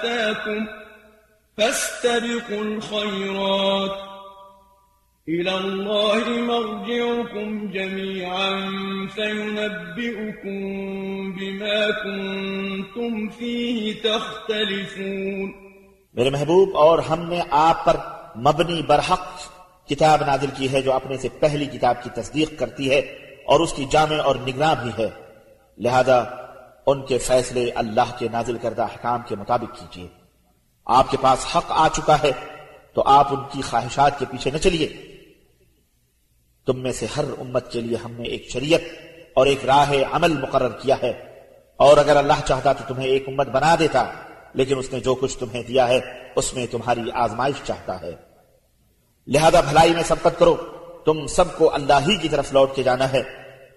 آتاكم فاستبقوا الخيرات. إلى الله مرجعكم جميعا، فينبئكم بما كنتم فيه تختلفون. میرے محبوب، اور ہم نے آپ پر مبنی برحق کتاب نازل کی ہے، جو اپنے سے پہلی کتاب کی تصدیق کرتی ہے، اور اس کی جامع اور نگراں بھی ہے۔ لہذا ان کے فیصلے اللہ کے نازل کردہ حکام کے مطابق کیجیے آپ کے پاس حق آ چکا ہے، تو آپ ان کی خواہشات کے پیچھے نہ چلیے۔ تم میں سے ہر امت کے لیے ہم نے ایک شریعت اور ایک راہ عمل مقرر کیا ہے۔ اور اگر اللہ چاہتا تو تمہیں ایک امت بنا دیتا، لیکن اس نے جو کچھ تمہیں دیا ہے، اس میں تمہاری آزمائش چاہتا ہے۔ لہذا بھلائی میں سبقت کرو۔ تم سب کو اللہ ہی کی طرف لوٹ کے جانا ہے۔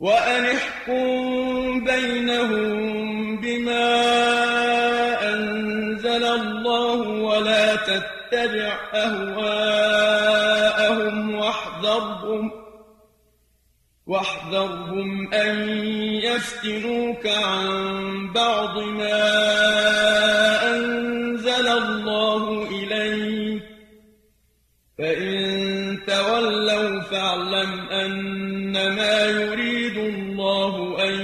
وأن احكم بينهم بما أنزل الله ولا تتبع أهواءهم واحذرهم واحذرهم أن يفتنوك عن بعض ما أنزل الله إليك فإن فاعلم أنما يريد الله أن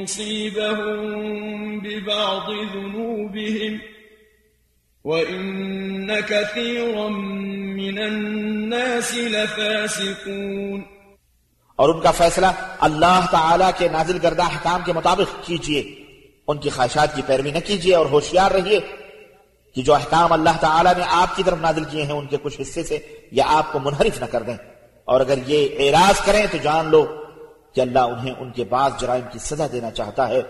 يصيبهم ببعض ذنوبهم وإن كثيرا من الناس لفاسقون اور ان کا فیصلہ اللہ تعالی کے نازل کردہ حکام کے مطابق کیجیے۔ ان کی خواہشات کی پیروی نہ کیجیے اور ہوشیار رہیے کہ جو احکام اللہ تعالیٰ نے آپ کی طرف نازل کیے ہیں ان کے کچھ حصے سے یا آپ کو منحرف نہ کر دیں۔ اور اگر یہ اعراض کریں تو جان لو کہ اللہ انہیں ان کے بعض جرائم کی سزا دینا چاہتا ہے۔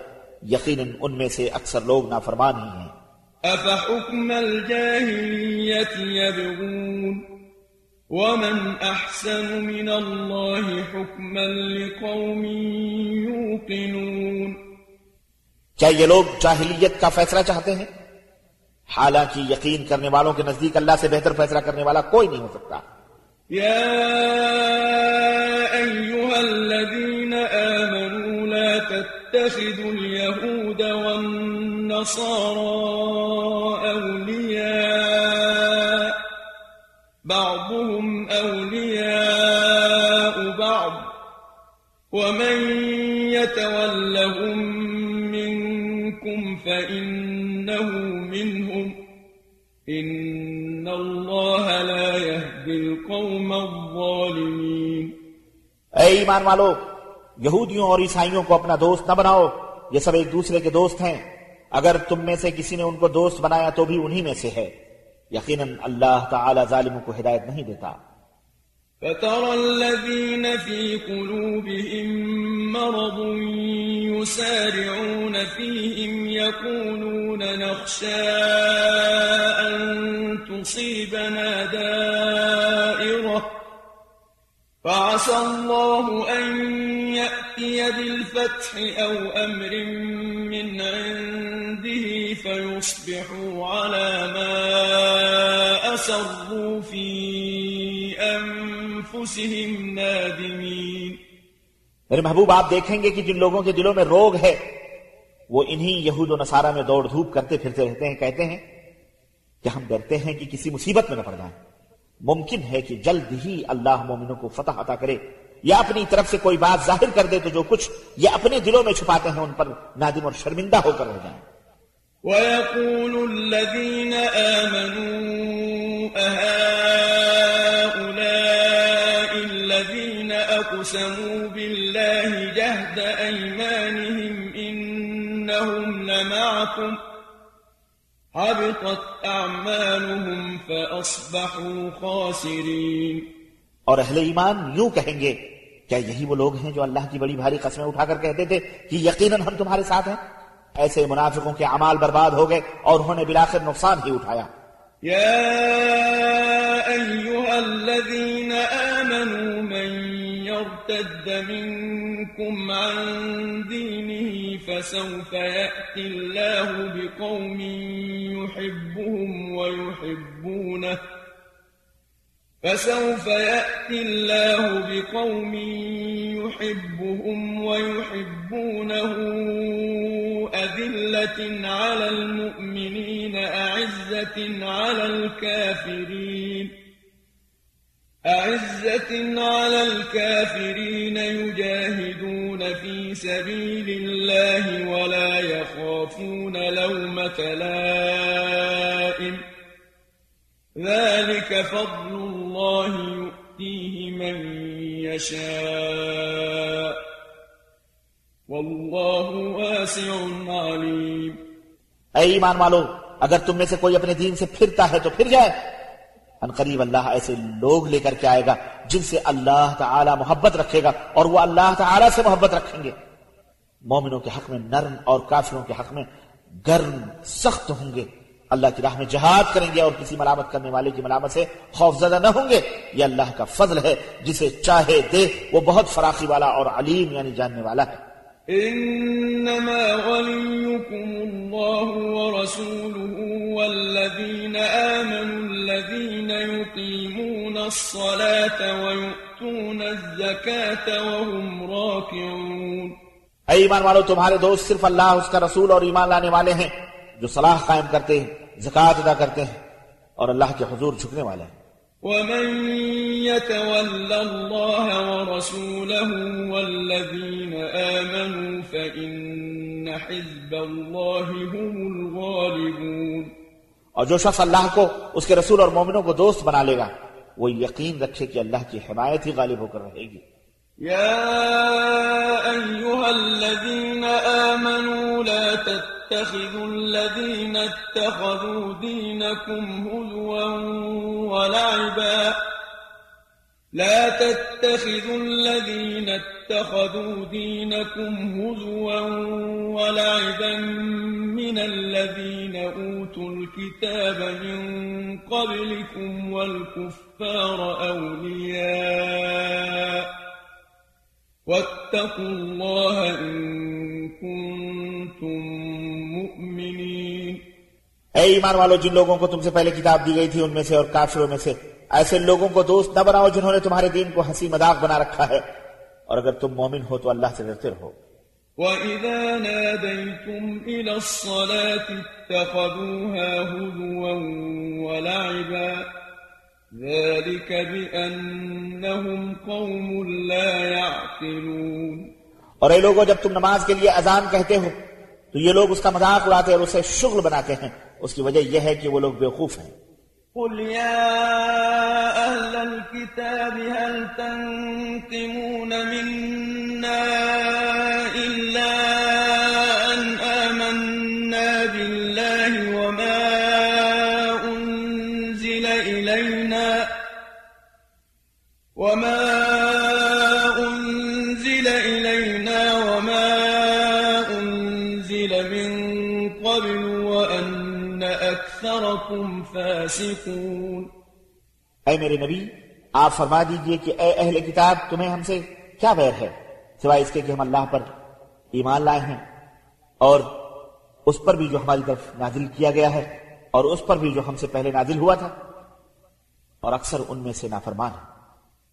یقیناً ان میں سے اکثر لوگ نافرمان ہی ہیں۔ أفحكم الجاهلية يبغون؟ ومن أحسن من الله حكما لقوم يوقنون؟ کیا یہ لوگ جاہلیت کا فیصلہ چاہتے ہیں؟ حالانکہ یقین کرنے والوں کے نزدیک اللہ سے بہتر فیصلہ کرنے والا کوئی نہیں ہو سکتا۔ يا أيها الذين آمنوا لا تتخذوا اليهود والنصارى أولياء بعضهم أولياء بعض. ومن يتولهم منكم فإنه منهم. إن الله لا القوم الظالمين اے ایمان والو یہودیوں اور عیسائیوں کو اپنا دوست نہ بناؤ یہ سب ایک دوسرے کے دوست ہیں۔ اگر تم میں سے کسی نے ان کو دوست بنایا تو بھی انہی میں سے ہے۔ یقیناً اللہ تعالی ظالموں کو ہدایت نہیں دیتا۔ فترى الذين في قلوبهم مرض يسارعون فيهم يقولون نخشى أن تصيبنا دائرة فعسى الله أن يأتي بالفتح أو أمر من عنده فيصبحوا على ما أسروا في أنفسهم نادمين. میرے محبوب، آپ دیکھیں گے کہ جن لوگوں کے دلوں میں روگ ہے، وہ انہی یہود و نصارہ میں دوڑ دھوپ کرتے پھرتے رہتے ہیں، کہتے ہیں کہ ہم ڈرتے ہیں کہ کسی مصیبت میں نہ پڑ جائیں۔ ممکن ہے کہ جلد ہی اللہ مومنوں کو فتح عطا کرے یا اپنی طرف سے کوئی بات ظاہر کر دے تو جو کچھ یہ اپنے دلوں میں چھپاتے ہیں ان پر نادم اور شرمندہ ہو کر رہ جائیں۔ ويقول الذين آمنوا أهؤلاء الذين أقسموا بالله جهد أيمانهم إنهم لمعكم حبطت أعمالهم فأصبحوا خاسرين۔ اور اہل ایمان یوں کہیں گے کیا یہی وہ لوگ ہیں جو اللہ کی بڑی بھاری قسمیں اٹھا کر کہتے تھے کہ یقیناً ہم تمہارے ساتھ ہیں؟ ایسے منافقوں کے اعمال برباد ہو گئے اور انہوں نے بلاخر نقصان ہی اٹھایا۔ يا أيها الذين آمنوا من يرتد منكم عن دينه فسوف يأتي الله بقوم يحبهم ويحبونه فسوف يأتي الله بقوم يحبهم ويحبونه أذلة على المؤمنين أعزة على الكافرين. أعزة على الكافرين يجاهدون في سبيل الله ولا يخافون لومة لائم. ذلك فضل الله يؤتيه من يشاء. والله واسع عليم. اے ایمان والو أگر تم میں سے کوئی اپنے دین سے پھرتا ہے تو پھر جائے۔ ان قریب اللہ ایسے لوگ لے کر کے آئے گا جن سے اللہ تعالی محبت رکھے گا اور وہ اللہ تعالی سے محبت رکھیں گے۔ مومنوں کے حق میں نرم اور کافروں کے حق میں گرم، سخت ہوں گے۔ اللہ کی راہ میں جہاد کریں گے اور کسی ملامت کرنے والے کی ملامت سے خوف زدہ نہ ہوں گے۔ یہ اللہ کا فضل ہے، جسے چاہے دے، وہ بہت فراخی والا اور علیم یعنی جاننے والا ہے إنما وليكم الله ورسوله والذين آمنوا الذين يقيمون الصلاة ويؤتون الزكاة وهم راكعون. اے ایمان والو، تمہارے دوست صرف اللہ، اس کا رسول اور ایمان لانے والے ہیں جو صلاح قائم کرتے ہیں، زکوٰۃ ادا کرتے ہیں اور اللہ کے حضور جھکنے والے ہیں۔ ومن يتول الله ورسوله والذين آمنوا فإن حزب الله هم الغالبون اور جو شخص اللہ کو اس کے رسول اور مومنوں کو دوست بنا لے گا وہ یقین رکھے کہ اللہ کی حمایت ہی غالب ہو کر رہے گی۔ يا أيها الذين آمنوا لا تتخذوا الذين اتخذوا دينكم هزوا ولعبا. لا تتخذوا الذين اتخذوا دينكم هزوا ولعبا من الذين أوتوا الكتاب من قبلكم والكفار أولياء. واتقوا الله إن كنتم مؤمنين. اے ایمان والو جن لوگوں کو تم سے پہلے کتاب دی گئی تھی ان میں سے اور کافروں میں سے ایسے لوگوں کو دوست نہ بناؤ جنہوں نے تمہارے دین کو ہنسی مذاق بنا رکھا ہے۔ اور اگر تم مومن ہو تو اللہ سے ڈرتے رہو۔ وإذا ناديتم إلى الصلاة اتخذوها هزوا ولعبا ذلك بأنهم قوم لا يعقلون. اور اے لوگوں جب تم نماز کے لیے اذان کہتے ہو تو یہ لوگ اس کا مذاق اڑاتے اور اسے شغل بناتے ہیں۔ اس کی وجہ یہ ہے کہ وہ لوگ بیوقوف ہیں۔ قل يا أهل الكتاب هل تنقمون منا وما أنزل إلينا وما أنزل من قبل وأن أكثركم فاسقون اے میرے نبی، آپ فرما دیجیے کہ اے اہل کتاب، تمہیں ہم سے کیا ویر ہے؟ سوائے اس کے کہ ہم اللہ پر ایمان لائے ہیں اور اس پر بھی جو ہماری طرف نازل کیا گیا ہے اور اس پر بھی جو ہم سے پہلے نازل ہوا تھا اور اکثر ان میں سے نافرمان ہیں۔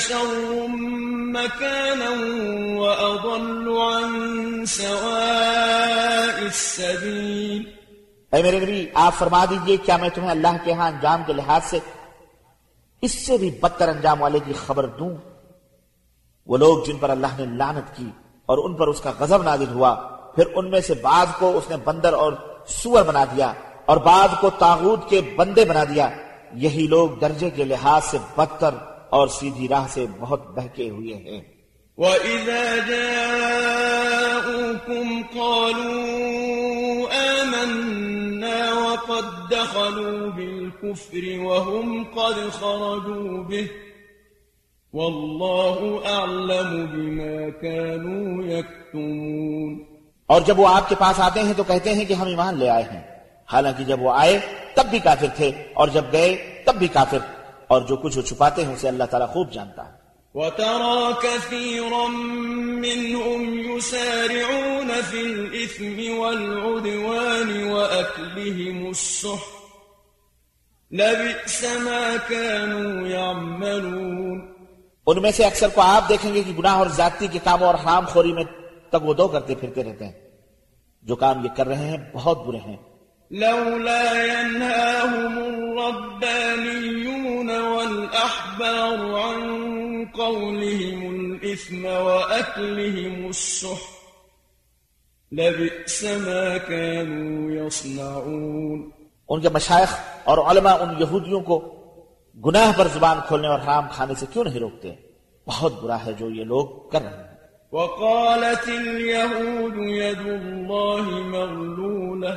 شر مكانا وأضل عن سواء السبيل. اے میرے نبی، آپ فرما دیجیے کیا میں تمہیں اللہ کے ہاں انجام کے لحاظ سے اس سے بھی بدتر انجام والے کی خبر دوں؟ وہ لوگ جن پر اللہ نے لعنت کی اور ان پر اس کا غضب نازل ہوا، پھر ان میں سے بعض کو اس نے بندر اور سور بنا دیا اور بعض کو تاغوت کے بندے بنا دیا۔ یہی لوگ درجے کے لحاظ سے بدتر اور سیدھی راہ سے بہت بہکے ہوئے ہیں۔ وَإِذَا جَاءُوكُمْ قَالُوا آمَنَّا وَقَدْ دَخَلُوا بِالْكُفْرِ وَهُمْ قَدْ خَرَجُوا بِهِ وَاللَّهُ أَعْلَمُ بِمَا كَانُوا يَكْتُمُونَ۔ اور جب وہ آپ کے پاس آتے ہیں تو کہتے ہیں کہ ہم ایمان لے آئے ہیں۔ حالانکہ جب وہ آئے تب بھی کافر تھے اور جب گئے تب بھی کافر اور جو کچھ وہ چھپاتے ہیں اسے اللہ تعالیٰ خوب جانتا ہے۔ وترى كثيرا منهم يسارعون في الإثم والعدوان وأكلهم السحت لبئس ما كانوا يعملون۔ ان میں سے اکثر کو آپ دیکھیں گے کہ گناہ اور کے کاموں اور حرام خوری میں تک وہ دو کرتے پھرتے رہتے ہیں۔ جو کام یہ کر رہے ہیں بہت برے ہیں۔ لولا ينهاهم الربانيون والأحبار عن قولهم الإثم وأكلهم السحت لبئس ما كانوا يصنعون. ان کے مشائخ اور علماء ان یہودیوں کو گناہ پر زبان کھولنے اور حرام کھانے سے کیوں نہیں روکتے؟ بہت برا ہے جو یہ لوگ کر رہے ہیں۔ وقالت اليهود يد الله مغلولة.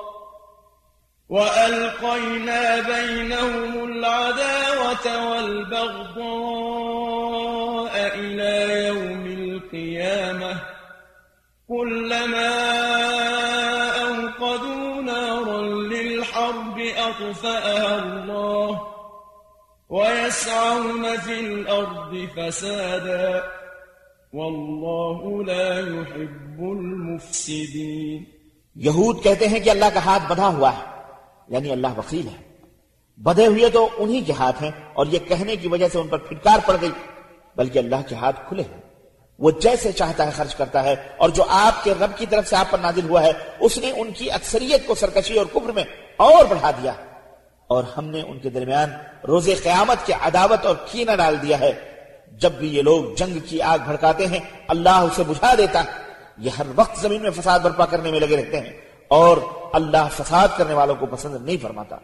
وألقينا بينهم العداوة والبغضاء إلى يوم القيامة. كلما أوقدوا نارا للحرب أطفأها الله ويسعون في الأرض فسادا. والله لا يحب المفسدين. کہتے ہیں کہ اللہ کا ہاتھ بندھا ہوا ہے۔ یعنی اللہ وکیل ہے بدھے ہوئے تو انہی کے ہاتھ ہیں اور یہ کہنے کی وجہ سے ان پر پھٹکار پڑ گئی۔ بلکہ اللہ کے ہاتھ کھلے ہیں۔ وہ جیسے چاہتا ہے خرچ کرتا ہے اور جو آپ کے رب کی طرف سے آپ پر نازل ہوا ہے، اس نے ان کی اکثریت کو سرکشی اور کفر میں اور بڑھا دیا۔ اور ہم نے ان کے درمیان روز قیامت کی عداوت اور کینہ ڈال دیا ہے۔ جب بھی یہ لوگ جنگ کی آگ بھڑکاتے ہیں، اللہ اسے بجھا دیتا۔ یہ ہر وقت زمین میں فساد برپا کرنے میں لگے رہتے ہیں۔ اور اللہ فساد کرنے والوں کو پسند نہیں فرماتا۔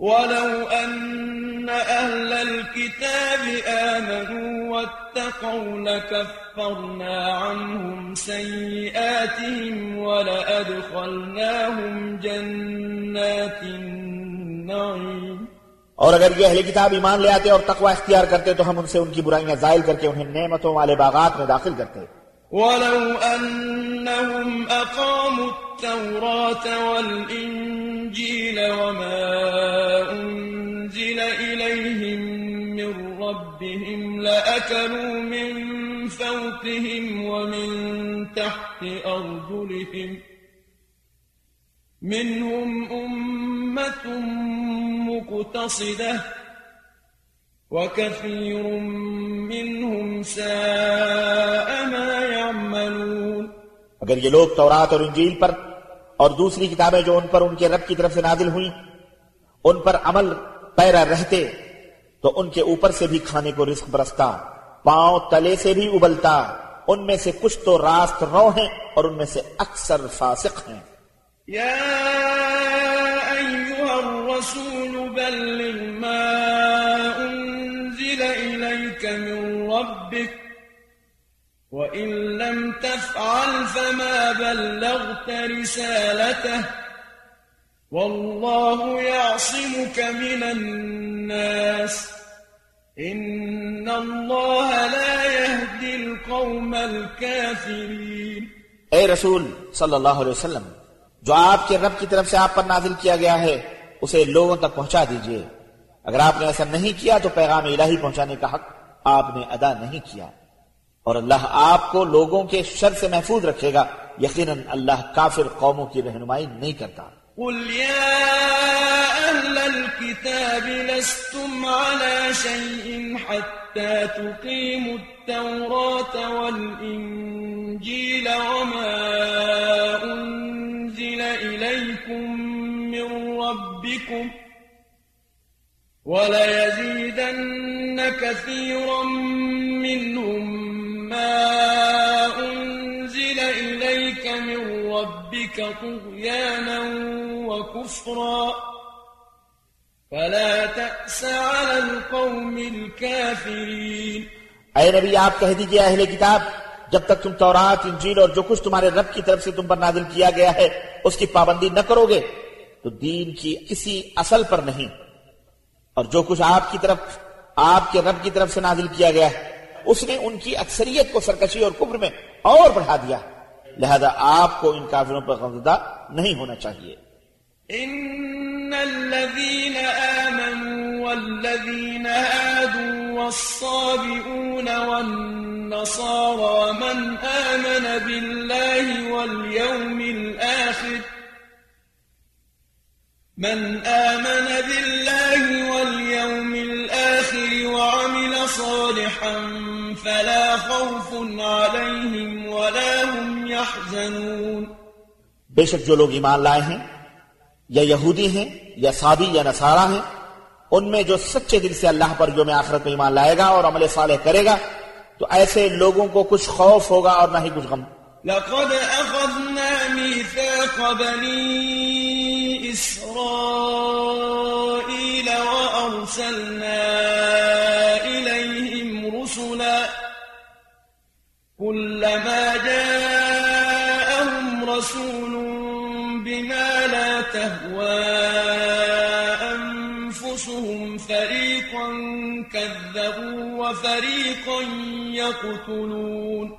ولو أن أهل الكتاب آمنوا واتقوا لكفرنا عنهم سيئاتهم ولأدخلناهم جنات النعيم۔ اور اگر یہ اہل کتاب ایمان لے آتے اور تقوی اختیار کرتے تو ہم ان سے ان کی برائیاں زائل کر کے انہیں نعمتوں والے باغات میں داخل کرتے۔ ولو أنهم أقاموا التوراة والإنجيل وما أنزل إليهم من ربهم لأكلوا من فوقهم ومن تحت أرجلهم منهم أمة مقتصدة وكثير منهم ساء ما يعملون اگر یہ لوگ تورات اور انجیل پر اور دوسری کتابیں جو ان پر ان کے رب کی طرف سے نازل ہوئیں ان پر عمل پیرا رہتے تو ان کے اوپر سے بھی کھانے کو رزق برستا پاؤں تلے سے بھی ابلتا ان میں سے کچھ تو راست رو ہیں اور ان میں سے اکثر فاسق ہیں۔ يا أيها الرسول بلغ ما ربك، وإن لم تفعل فما بلغت رسالته، والله يعصمك من الناس. إن الله لا يهدي القوم الكافرين. اے رسول صلی اللہ علیہ وسلم، جو آپ کے رب کی طرف سے آپ پر نازل کیا گیا ہے، اسے لوگوں تک پہنچا دیجیے۔ اگر آپ نے ایسا نہیں کیا تو پیغام الہی پہنچانے کا حق آپ نے ادا نہیں کیا۔ اور اللہ آپ کو لوگوں کے شر سے محفوظ رکھے گا۔ یقیناً اللہ کافر قوموں کی رہنمائی نہیں کرتا۔ قل يا أهل الكتاب لستم على شيء حتى تقيموا التوراة والإنجيل وما أنزل إليكم من ربكم وليزيدن كثيرا منهم ما أنزل إليك من ربك طغيانا وكفرا فلا تأس على القوم الكافرين اے نبی، آپ کہہ دیجیے اہل کتاب، جب تک تم تورات، انجیل اور جو کچھ تمہارے رب کی طرف سے تم پر نازل کیا گیا ہے، اس کی پابندی نہ کرو گے، تو دین کی کسی اصل پر نہیں۔ اور جو کچھ آپ کی طرف، آپ کے رب کی طرف سے نازل کیا گیا ہے، اس نے ان کی اکثریت کو سرکشی اور کفر میں اور بڑھا دیا۔ لہذا آپ کو ان کافروں پر غمزدہ نہیں ہونا چاہیے۔ إن الذين آمنوا والذين هادوا والصابئون والنصارى من آمن بالله واليوم الآخر من آمن بالله واليوم الآخر وعمل صالحا فلا خوف عليهم ولا هم يحزنون. بے شک جو لوگ ایمان لائے ہیں یا یہودی ہیں یا صابی یا نصارہ ہیں ان میں جو سچے دل سے اللہ پر جو میں آخرت میں ایمان لائے گا اور عمل صالح کرے گا تو ایسے لوگوں کو کچھ خوف ہوگا اور نہ ہی کچھ غم۔ لقد أخذنا ميثاق بني إسرائيل وأرسلنا إليهم رسلا كلما جاءهم رسول بما لا تهوى أنفسهم فريقا كذبوا وفريقا يقتلون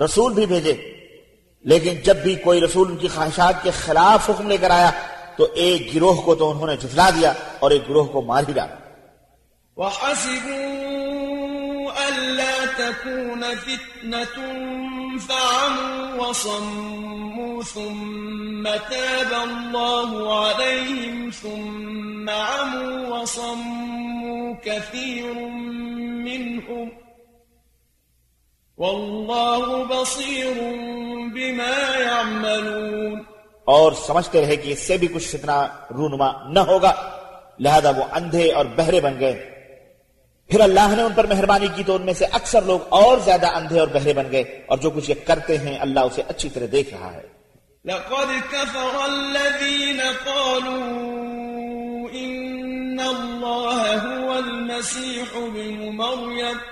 رسول بھی بھیجے لیکن جب بھی کوئی رسول ان کی خواہشات کے خلاف حکم لے کر آیا، تو ایک گروہ کو تو انہوں نے جھٹلا دیا اور ایک گروہ کو مار ہی ڈالا۔ وحسبوا ألا تكون فتنة فعموا وصموا ثم تاب الله عليهم ثم عموا وصموا كثير منهم والله بصير بما يعملون. اور سمجھتے رہے کہ اس سے بھی کچھ فتنہ رونما نہ ہوگا۔ لہذا وہ اندھے اور بہرے بن گئے۔ پھر اللہ نے ان پر مہربانی کی تو ان میں سے اکثر لوگ اور زیادہ اندھے اور بہرے بن گئے اور جو کچھ یہ کرتے ہیں اللہ اسے اچھی طرح دیکھ رہا ہے۔ لقد كفر الذين قالوا إن الله هو المسيح ابن مريم۔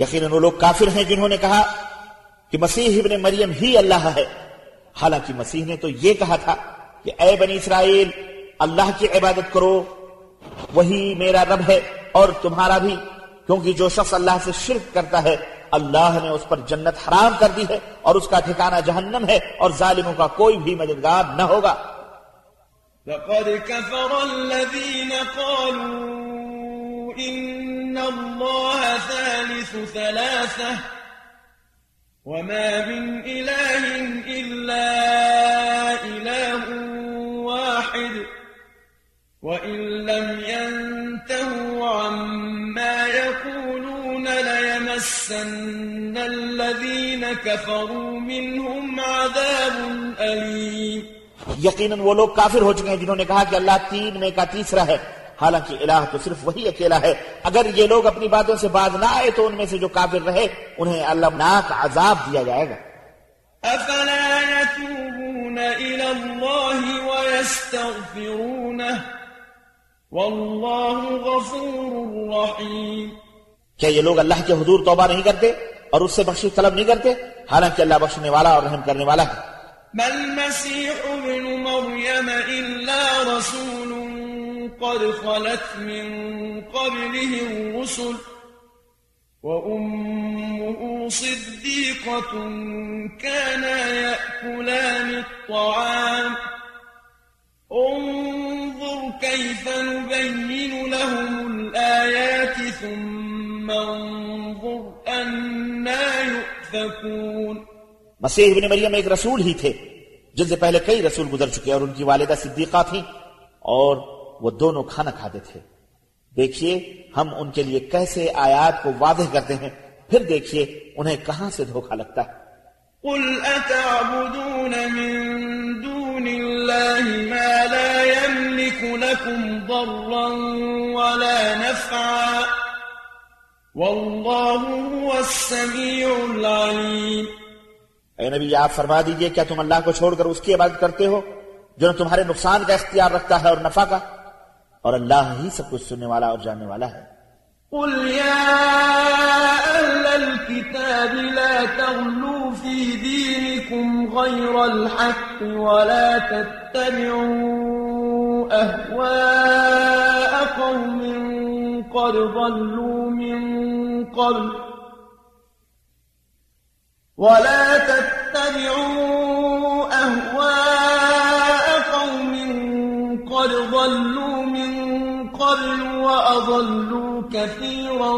یقیناً وہ لوگ کافر ہیں جنہوں نے کہا کہ مسیح ابن مریم ہی اللہ ہے۔ حالانکہ مسیح نے تو یہ کہا تھا کہ اے بنی اسرائیل، اللہ کی عبادت کرو، وہی میرا رب ہے اور تمہارا بھی، کیونکہ جو شخص اللہ سے شرک کرتا ہے، اللہ نے اس پر جنت حرام کر دی ہے اور اس کا ٹھکانہ جہنم ہے اور ظالموں کا کوئی بھی مددگار نہ ہوگا۔ لقد كفر الذين قالوا إن الله ثالث ثلاثة وما من إله إلا إله واحد وإن لم ينتهوا عما يقولون ليمسن الذين كفروا منهم عذاب أليم. یقیناً وہ لوگ کافر ہو چکے ہیں جنہوں نے کہا کہ اللہ تین میں کا تیسرا ہے۔ حالانکہ الہ تو صرف وہی اکیلا ہے۔ اگر یہ لوگ اپنی باتوں سے باز نہ آئے تو ان میں سے جو کافر رہے انہیں اللہ ناک عذاب دیا جائے گا۔ أفلا يتوبون إلى الله ويستغفرونه والله غفور رحيم کیا یہ لوگ اللہ کے حضور توبہ نہیں کرتے اور اس سے بخشش طلب نہیں کرتے؟ حالانکہ اللہ بخشنے والا اور رحم کرنے والا ہے۔ ما المسيح ابن مريم إلا رسول قد خلت من قبله الرسل وأمه صديقة كانا يأكلان الطعام. انظر كيف نبين لهم الآيات ثم انظر أنا يؤفكون. مسیح ابن مریم ایک رسول ہی تھے جن سے پہلے کئی رسول گزر چکے اور ان کی والدہ صدیقہ تھیں اور وہ دونوں کھانا کھاتے تھے۔ دیکھیے ہم ان کے لیے کیسے آیات کو واضح کرتے ہیں پھر دیکھیے انہیں کہاں سے دھوکا لگتا ہے۔ قل أتعبدون من دون الله ما لا يملك لكم ضرا ولا نفعا والله هو السميع العليم۔ اے نبی آپ فرما دیجیے کیا تم اللہ کو چھوڑ کر اس کی عبادت کرتے ہو جو نہ تمہارے نقصان کا اختیار رکھتا ہے اور نفع کا؟ اور اللہ ہی سب کچھ سننے والا اور جاننے والا ہے۔ قل يا أهل الكتاب لا تغلوا في دينكم غير الحق ولا تتبعوا أهواء قوم قد ضلوا من قبل ولا تتبعوا أهواء قوم قد ضلوا من قبل وأضلوا كثيرا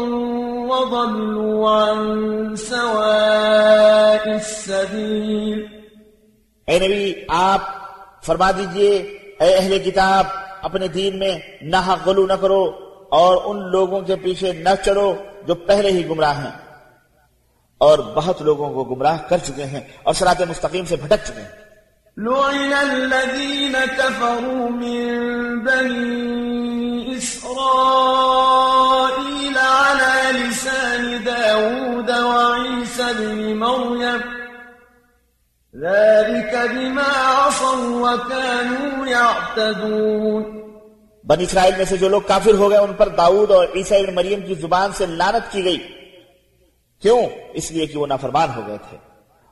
وضلوا عن سواء السبيل. اے نبی، آپ فرما دیجیے، اے اہل کتاب، اپنے دین میں نہ غلو نہ کرو اور ان لوگوں کے پیچھے نہ چلو جو پہلے ہی گمراہ ہیں اور بہت لوگوں کو گمراہ کر چکے ہیں اور سرات مستقیم سے بھٹک چکے ہیں۔ لعن الذين كفروا من بني إسرائيل على لسان داود وعيسى بن مريم. ذلك بما عصوا وكانوا يعتدون. بنی اسرائیل میں سے جو لوگ کافر ہو گئے، ان پر داؤد اور عیسیٰ ابن مریم کی زبان سے لانت کی گئی۔ کیوں؟ اس لیے کہ وہ نافرمان ہو گئے تھے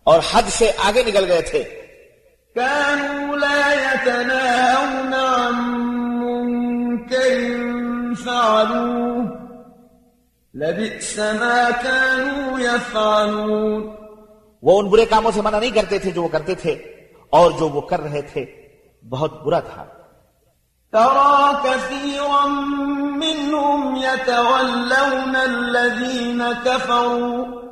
اور حد سے آگے نکل گئے تھے۔ كانوا لا يتناهون عن منكر فعلوه. لبئس ما كانوا يفعلون. وہ ان برے کاموں سے منع نہیں کرتے تھے جو وہ کرتے تھے اور جو وہ کر رہے تھے بہت برا تھا۔ ترى كثيرا منهم يتولون الذين كفروا.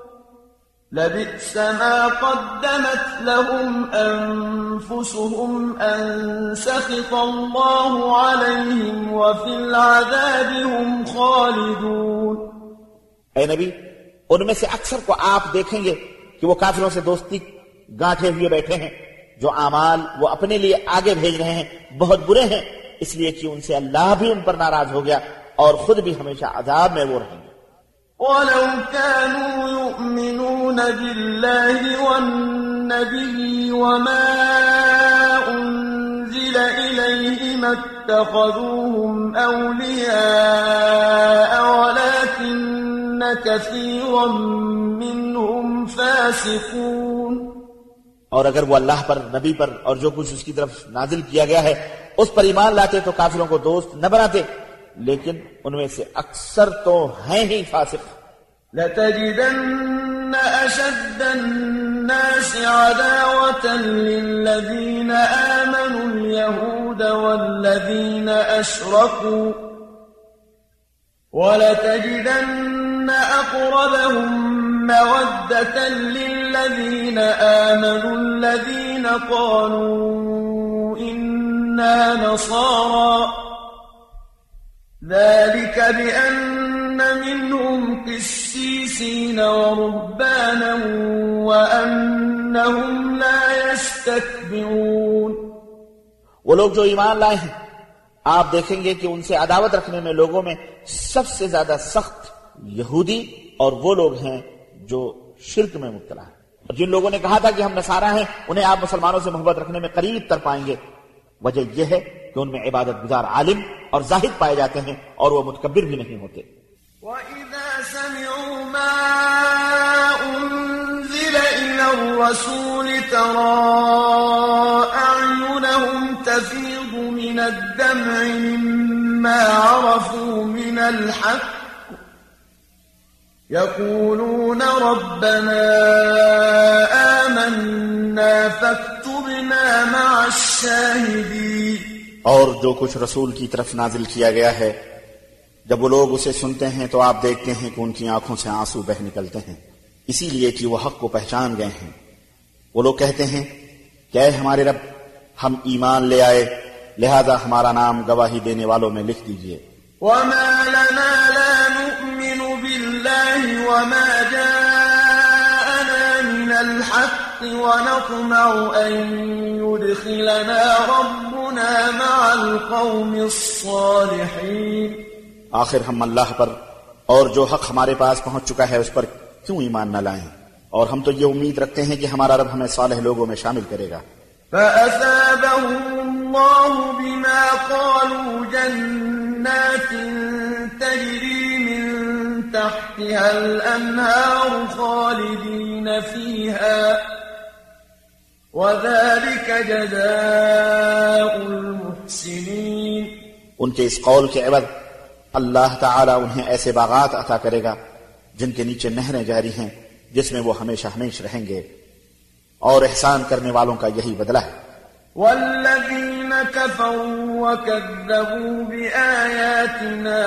لبئس ما قدمت لهم أنفسهم أن سخط الله عليهم وفي العذاب هم خالدون. اے نبی، ان میں سے اکثر کو آپ دیکھیں گے کہ وہ کافروں سے دوستی گانٹھے ہوئے بیٹھے ہیں، جو اعمال وہ اپنے لیے آگے بھیج رہے ہیں، بہت برے ہیں، اس لیے کہ ان سے اللہ بھی ان پر ناراض ہو گیا اور خود بھی ہمیشہ عذاب میں وہ رہیں گے۔ ولو كانوا يؤمنون بالله والنبي وما أنزل إليه ما اتخذوهم أولياء ولكن كثيرا منهم فاسقون. اور اگر وہ اللہ پر، نبی پر اور جو کچھ اس کی طرف نازل کیا گیا ہے، اس پر ایمان لاتے تو کافروں کو دوست نہ بناتے۔ لیکن ان میں سے اکثر تو ہیں ہی فاسق لتجدن أشد الناس عداوة للذين آمنوا اليهود والذين أشركوا ولتجدن أقربهم مودة للذين آمنوا الذين قالوا إنا نصارى ذلك بأن منهم قسيسين ورهبانا وأنهم لا يستكبرون وہ لوگ جو ایمان لائے ہیں، آپ دیکھیں گے کہ ان سے عداوت رکھنے میں لوگوں میں سب سے زیادہ سخت یہودی اور وہ لوگ ہیں جو شرک میں مبتلا ہیں۔ اور جن لوگوں نے کہا تھا کہ ہم نصارہ ہیں، انہیں آپ مسلمانوں سے محبت رکھنے میں قریب تر پائیں گے۔ وجہ یہ ہے کہ ان میں عبادت گزار عالم اور زاہد پائے جاتے ہیں اور وہ متکبر بھی نہیں ہوتے۔ وَإِذَا سَمِعُوا مَا أُنزِلَ إِلَى الرَّسُولِ تَرَىٰ أَعْيُنَهُمْ تَفِيضُ مِنَ الدَّمْعِ مِمَّا عَرَفُوا مِنَ الْحَقِّ يقولون ربنا آمنا فاكتبنا مع الشاهدين. اور جو کچھ رسول کی طرف نازل کیا گیا ہے جب وہ لوگ اسے سنتے ہیں تو آپ دیکھتے ہیں کہ ان کی آنکھوں سے آنسو بہ نکلتے ہیں۔ اسی لیے کہ وہ حق کو پہچان گئے ہیں۔ وہ لوگ کہتے ہیں کہ اے ہمارے رب ہم ایمان لے آئے لہذا ہمارا نام گواہی دینے والوں میں لکھ دیجیے۔ وما لنا لا بالله وما جاءنا من الحق ونطمع أن يدخلنا ربنا مع القوم الصالحين. آخر ہم اللہ پر اور جو حق ہمارے پاس پہنچ چکا ہے اس پر کیوں ایمان نہ لائیں؟ اور ہم تو یہ امید رکھتے ہیں کہ ہمارا رب ہمیں صالح لوگوں میں شامل کرے گا۔ فأثابهم الله بما قالوا جنات تجري تحتها الأنهار خالدين فيها وذلك جزاء المحسنين ان کے اس قول کے عوض اللہ تعالی انہیں ایسے باغات عطا کرے گا جن کے نیچے نہریں جاری ہیں جس میں وہ ہمیشہ ہمیش رہیں گے اور احسان کرنے والوں کا یہی بدلہ ہے۔ والذين كفروا وكذبوا بآياتنا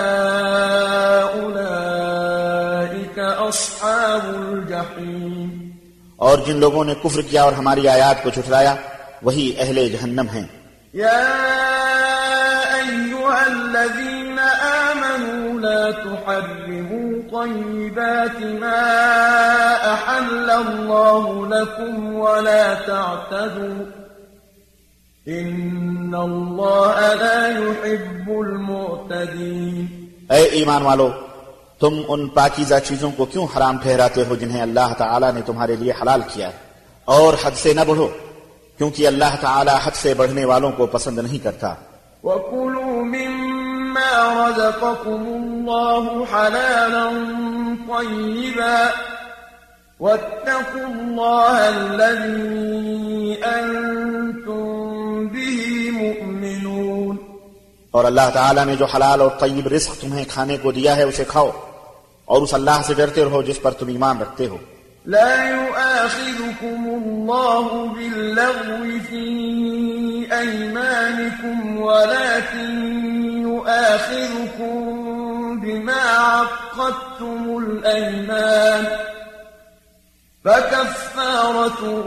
أولئك أصحاب الجحيم. اور جن لوگوں نے کفر کیا اور ہماری آیات کو جھٹلایا وہی اہل جہنم ہیں۔ يا أيها الذين آمنوا لا تحرموا طيبات ما أحل الله لكم ولا تعتدوا إن الله لا يحب المعتدين اے ایمان والو تم ان پاکیزہ چیزوں کو کیوں حرام ٹھہراتے ہو جنہیں اللہ تعالی نے تمہارے لیے حلال کیا ہے؟ اور حد سے نہ بڑھو کیونکہ اللہ تعالی حد سے بڑھنے والوں کو پسند نہیں کرتا۔ وكلوا مما رزقكم الله حلالا طيبا واتقوا الله الذي أنتم اور اللہ تعالیٰ نے جو حلال اور طیب رزق تمہیں کھانے کو دیا ہے اسے کھاؤ اور اس اللہ سے ڈرتے رہو جس پر تم ایمان رکھتے ہو لا يؤاخذكم الله باللغو في أيمانكم ولكن يؤاخذكم بما عقدتم الأيمان فكفارته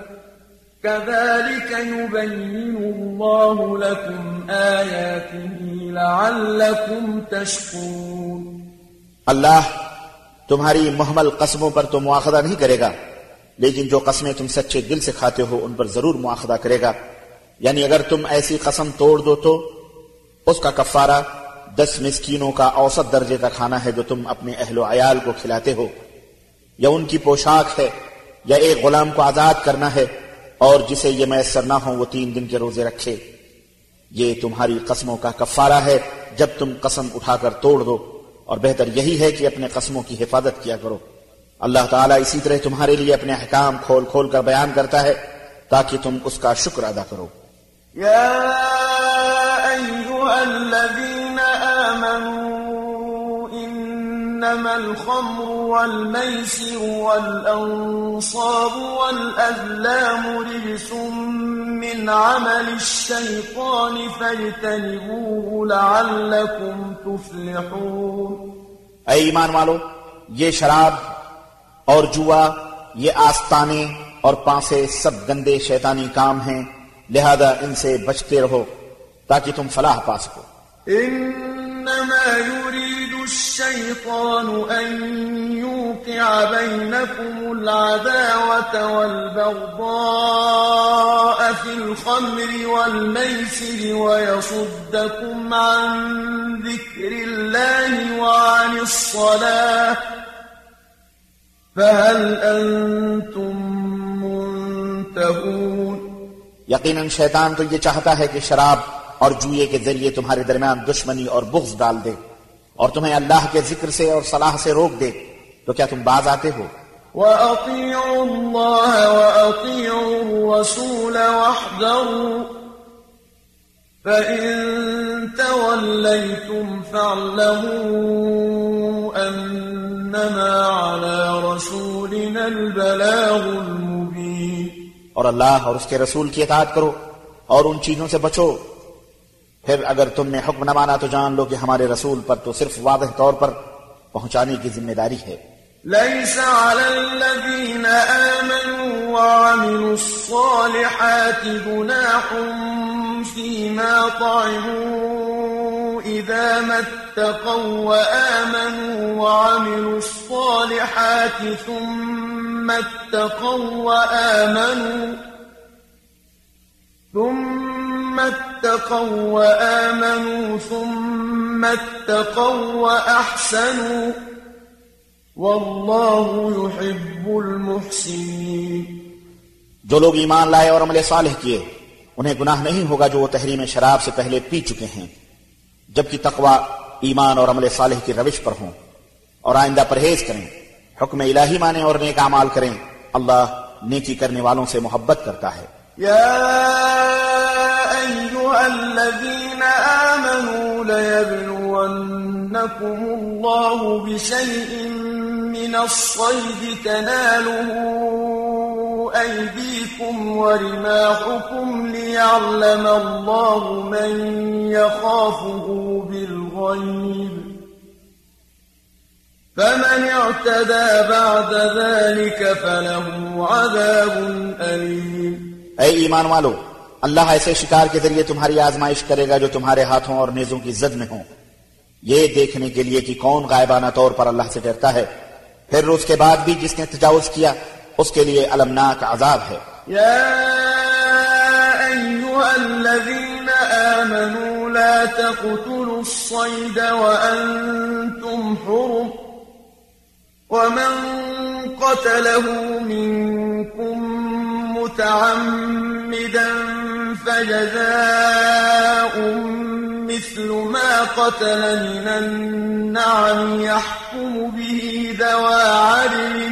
كذلك يبين الله لكم آياته لعلكم تشكرون. اللہ تمہاری محمل قسموں پر تو مواخذہ نہیں کرے گا، لیکن جو قسمیں تم سچے دل سے کھاتے ہو ان پر ضرور مواخذہ کرے گا۔ یعنی اگر تم ایسی قسم توڑ دو تو اس کا کفارہ دس مسکینوں کا اوسط درجے کا کھانا ہے جو تم اپنے اہل و عیال کو کھلاتے ہو۔ یا ان کی پوشاک ہے، یا ایک غلام کو آزاد کرنا ہے۔ اور جسے یہ میسر نہ ہو وہ تین دن کے روزے رکھے۔ یہ تمہاری قسموں کا کفارہ ہے، جب تم قسم اٹھا کر توڑ دو۔ اور بہتر یہی ہے کہ اپنے قسموں کی حفاظت کیا کرو۔ اللہ تعالیٰ اسی طرح تمہارے لیے اپنے احکام کھول کھول کر بیان کرتا ہے، تاکہ تم اس کا شکر ادا کرو۔ يا إنما الخمر والميسر والأنصاب والأذلام رجس من عمل الشيطان فاجتنبوه لعلكم تفلحون. اے ایمان والو یہ شراب اور جوا یہ آستانے اور پانسے سب گندے شیطانی کام ہیں لہذا ان سے بچتے رہو تاکہ تم فلاح پا سکو۔ إنما يريد الشيطان أن يوقع بينكم العداوة والبغضاء في الخمر والميسر ويصدكم عن ذكر الله وعن الصلاة فهل أنتم منتهون؟ یقیناً شیطان تو یہ چاہتا ہے کہ شراب. اور جوئے کے ذریعے تمہارے درمیان دشمنی اور بغض ڈال دے اور تمہیں اللہ کے ذکر سے اور صلاح سے روک دے تو کیا تم باز آتے ہو؟ وأطيعوا الله وأطيعوا الرسول واحذروا فإن توليتم فاعلموا أنما على رسولنا البلاغ المبين اور اللہ اور اس کے رسول کی اطاعت کرو اور ان چیزوں سے بچو پھر اگر تم نے حکم نہ مانا تو جان لو کہ ہمارے رسول پر تو صرف واضح طور پر پہنچانے کی ذمہ داری ہے۔ ليس على الذين آمنوا وعملوا الصالحات جناح فيما طعموا إذا ما اتقوا وآمنوا وعملوا الصالحات ثم اتقوا وآمنوا ثم اتقوا وآمنوا ثم اتقوا وأحسنوا والله يحب المحسنين جو لوگ ایمان لائے اور عمل صالح کیے انہیں گناہ نہیں ہوگا جو وہ تحریم شراب سے پہلے پی چکے ہیں جبکہ تقوی ایمان اور عمل صالح کی روش پر ہوں۔ اور آئندہ پرہیز کریں حکم الہی مانیں اور نیک اعمال کریں۔ اللہ نیکی کرنے والوں سے محبت کرتا ہے۔ يا الذين آمنوا ليبلونكم الله بشيء من الصيد تناله أيديكم ورماحكم ليعلم الله من يخافه بالغيب. فمن اعتدى بعد ذلك فله عذاب أليم. اے ایمان والو اللہ ایسے شکار کے ذریعے تمہاری آزمائش کرے گا جو تمہارے ہاتھوں اور نیزوں کی زد میں ہوں۔ یہ دیکھنے کے لیے کہ کون غائبانہ طور پر اللہ سے ڈرتا ہے۔ پھر اس کے بعد بھی جس نے تجاوز کیا، اس کے لیے المناک عذاب ہے۔ يا أيها الذين آمنوا لا تقتلوا الصيد وأنتم حرم۔ ومن قتله منكم متعمدا فجزاء مثل ما قتل من النعم يحكم به ذوى عدل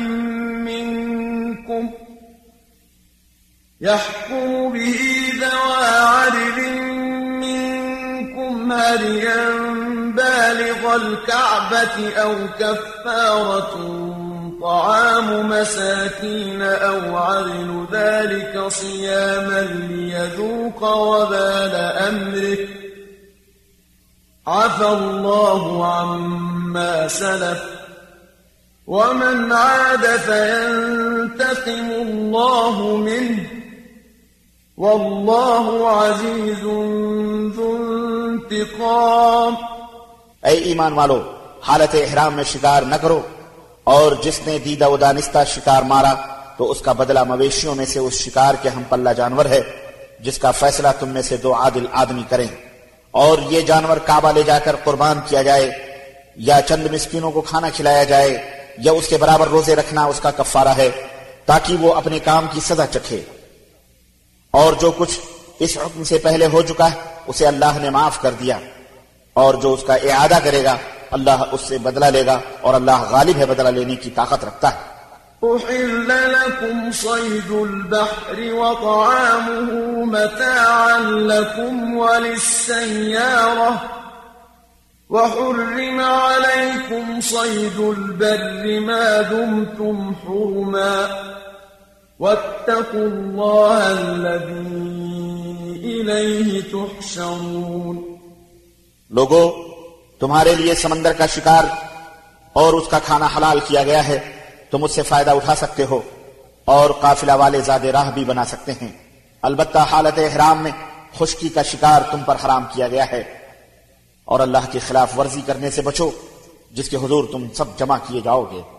منكم يحكم به ذوى عدل منكم هديا بالغ الكعبة أو كفارة طعام مساكين أو عدل ذلك صياما ليذوق وبال أمره. عفى الله عما سلف. ومن عاد فينتقم الله منه. والله عزيز ذو انتقام. اے ایمان والو حالت إحرام میں شکار نہ کرو اور جس نے دیدہ و دانستہ شکار مارا، تو اس کا بدلہ مویشیوں میں سے اس شکار کے ہم پلہ جانور ہے، جس کا فیصلہ تم میں سے دو عادل آدمی کریں۔ اور یہ جانور کعبہ لے جا کر قربان کیا جائے، یا چند مسکینوں کو کھانا کھلایا جائے، یا اس کے برابر روزے رکھنا اس کا کفارہ ہے، تاکہ وہ اپنے کام کی سزا چکھے۔ اور جو کچھ اس حکم سے پہلے ہو چکا ہے اسے اللہ نے معاف کر دیا۔ اور جو اس کا اعادہ کرے گا اللہ اس سے بدلہ لے گا اور اللہ غالب ہے بدلہ لینے کی طاقت رکھتا ہے۔ أحل لكم صيد البحر وطعامه متاعا لكم وللسيارة وحرم عليكم صيد البر ما دمتم حرما واتقوا الله الذي إليه تحشرون۔ لوگو تمہارے لیے سمندر کا شکار اور اس کا کھانا حلال کیا گیا ہے، تم اس سے فائدہ اٹھا سکتے ہو اور قافلہ والے زاد راہ بھی بنا سکتے ہیں۔ البتہ حالت احرام میں خشکی کا شکار تم پر حرام کیا گیا ہے۔ اور اللہ کی خلاف ورزی کرنے سے بچو، جس کے حضور تم سب جمع کیے جاؤ گے۔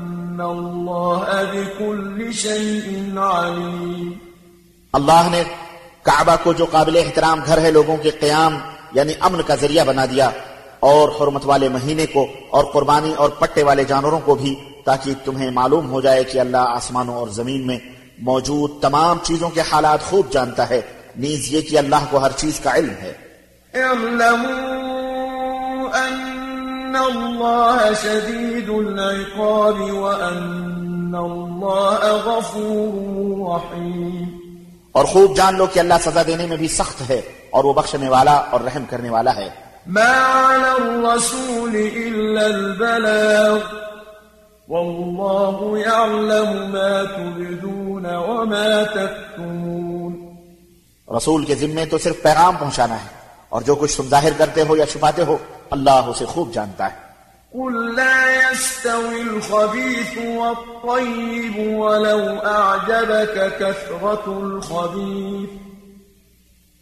بكل شيء اللہ نے کعبہ کو جو قابل احترام گھر ہے لوگوں کے قیام یعنی امن کا ذریعہ بنا دیا اور حرمت والے مہینے کو اور قربانی اور پٹے والے جانوروں کو بھی تاکہ تمہیں معلوم ہو جائے کہ اللہ آسمانوں اور زمین میں موجود تمام چیزوں کے حالات خوب جانتا ہے۔ نیز یہ کہ اللہ کو ہر چیز کا علم ہے۔ أن الله شديد العقاب وأن الله غفور رحيم اور خوب جان لو کہ اللہ سزا دینے میں بھی سخت ہے اور وہ بخشنے والا اور رحم کرنے والا ہے۔ ما على الرسول إلا البلاغ والله يعلم ما تبدون وما تكتمون رسول کے ذمے تو صرف پیغام پہنچانا ہے اور جو کچھ تم ظاہر کرتے ہو یا چھپاتے ہو اللہ اسے خوب جانتا ہے۔ قل لا يستوي الخبيث والطيب ولو أعجبك كثرة الخبيث۔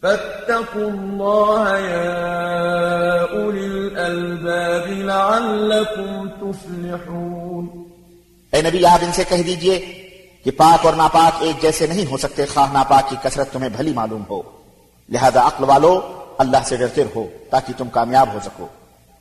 فاتقوا الله يا أولي الألباب لعلكم تفلحون۔ اے نبی آپ ان سے کہہ دیجیے کہ پاک اور ناپاک ایک جیسے نہیں ہو سکتے خواہ ناپاک کی کثرت تمہیں بھلی معلوم ہو۔ لہذا عقل والو اللہ سے ڈرتے رہو تاکہ تم کامیاب ہو سکو۔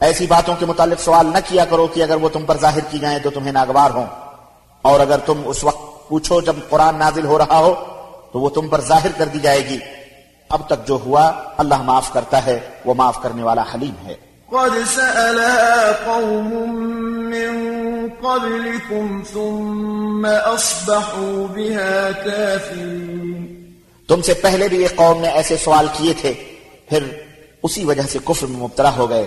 ایسی باتوں کے متعلق سوال نہ کیا کرو کہ اگر وہ تم پر ظاہر کی جائیں تو تمہیں ناگوار ہوں۔ اور اگر تم اس وقت پوچھو جب قرآن نازل ہو رہا ہو تو وہ تم پر ظاہر کر دی جائے گی۔ اب تک جو ہوا اللہ معاف کرتا ہے وہ معاف کرنے والا حلیم ہے۔ قد سألها قوم من قبلكم ثم أصبحوا بها كافرين۔ تم سے پہلے بھی ایک قوم نے ایسے سوال کیے تھے پھر اسی وجہ سے کفر میں مبتلا ہو گئے۔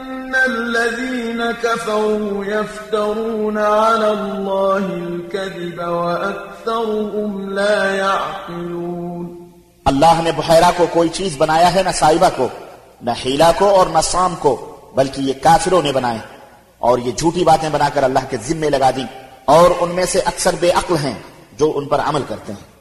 الذين كفروا يفترون على الله الكذب وأكثرهم لا يعقلون اللہ نے بحیرہ کو کوئی چیز بنایا ہے نہ صاحبہ کو، نہ ہیلا کو اور نہ سام کو، بلکہ یہ کافروں نے بنائے۔ اور یہ جھوٹی باتیں بنا کر اللہ کے ذمے لگا دی اور ان میں سے اکثر بے عقل ہیں جو ان پر عمل کرتے ہیں۔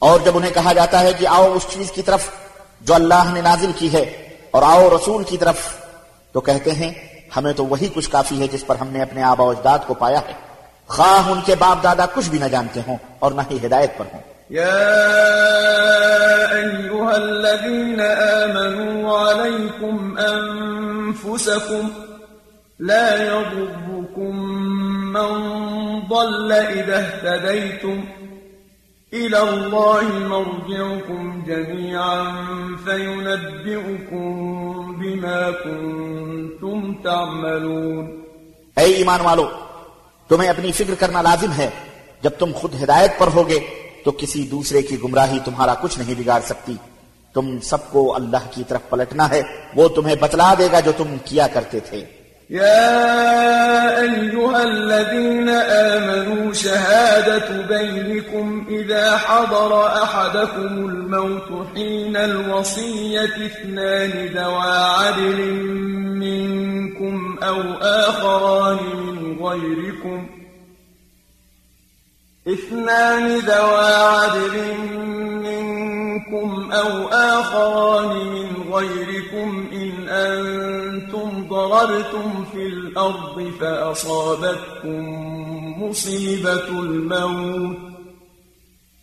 اور جب انہیں کہا جاتا ہے کہ آؤ اس چیز کی طرف جو اللہ نے نازل کی ہے اور آؤ رسول کی طرف، تو کہتے ہیں، ہمیں تو وہی کچھ کافی ہے جس پر ہم نے اپنے آبا اجداد کو پایا ہے۔ خواہ ان کے باپ دادا کچھ بھی نہ جانتے ہوں اور نہ ہی ہدایت پر ہوں۔ يا أيها الذين آمنوا عليكم أنفسكم لا يضركم من ضل إذا اهتديتم إلى الله مرجعكم جميعا فينبئكم بما كنتم تعملون. اے ایمان والو، تمہیں اپنی فکر کرنا لازم ہے۔ جب تم خود ہدایت پر ہوگے، تو کسی دوسرے کی گمراہی تمہارا کچھ نہیں بگاڑ سکتی۔ تم سب کو اللہ کی طرف پلٹنا ہے، وہ تمہیں بتلا دے گا جو تم کیا کرتے تھے۔ يا أيها الذين آمنوا شهادة بينكم إذا حضر أحدكم الموت حين الوصية اثنان ذوى عدل منكم أو آخران من غيركم اثنان ذوى عدل منكم أو آخران من غيركم إن أنتم ضررتم في الأرض فأصابتكم مصيبة الموت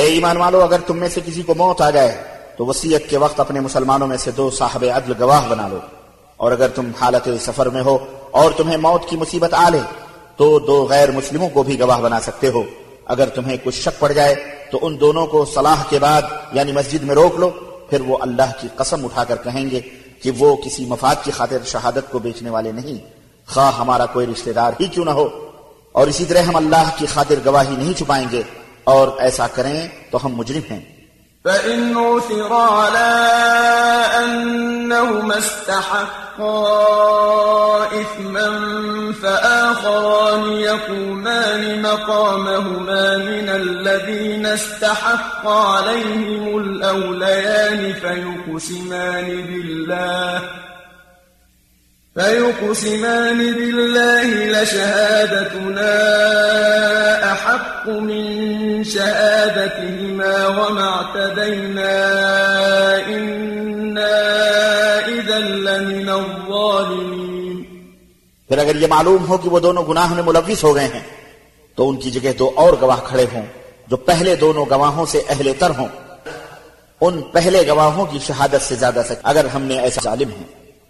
اے ایمان والو، اگر تم میں سے کسی کو موت آ جائے، تو وسیعت کے وقت اپنے مسلمانوں میں سے دو صاحب عدل گواہ بنا لو۔ اور اگر تم حالت سفر میں ہو اور تمہیں موت کی مصیبت آ لے، تو دو غیر مسلموں کو بھی گواہ بنا سکتے ہو۔ اگر تمہیں کچھ شک پڑ جائے، تو ان دونوں کو صلاح کے بعد یعنی مسجد میں روک لو۔ پھر وہ اللہ کی قسم اٹھا کر کہیں گے کہ وہ کسی مفاد کی خاطر شہادت کو بیچنے والے نہیں۔ خواہ ہمارا کوئی رشتہ دار ہی کیوں نہ ہو۔ اور اسی طرح ہم اللہ کی خاطر گواہی نہیں چھپائیں گے۔ اور ایسا کریں تو ہم مجرم ہیں فإن عثر على أنهما استحقا إثما فآخران يقومان مقامهما من الذين استحق عليهم الأوليان فيقسمان بالله فيقسمان بالله لشهادتنا أحق من شهادتهما وما اعتدينا إنا إذا لمن الظالمين۔ پھر اگر یہ معلوم ہو کہ وہ دونوں گناہ میں ملوث ہو گئے ہیں، تو ان کی جگہ دو اور گواہ کھڑے ہوں جو پہلے دونوں گواہوں سے اہل تر ہوں۔ ان پہلے گواہوں کی شہادت سے زیادہ سک اگر ہم نے ایسا ظالم ہیں۔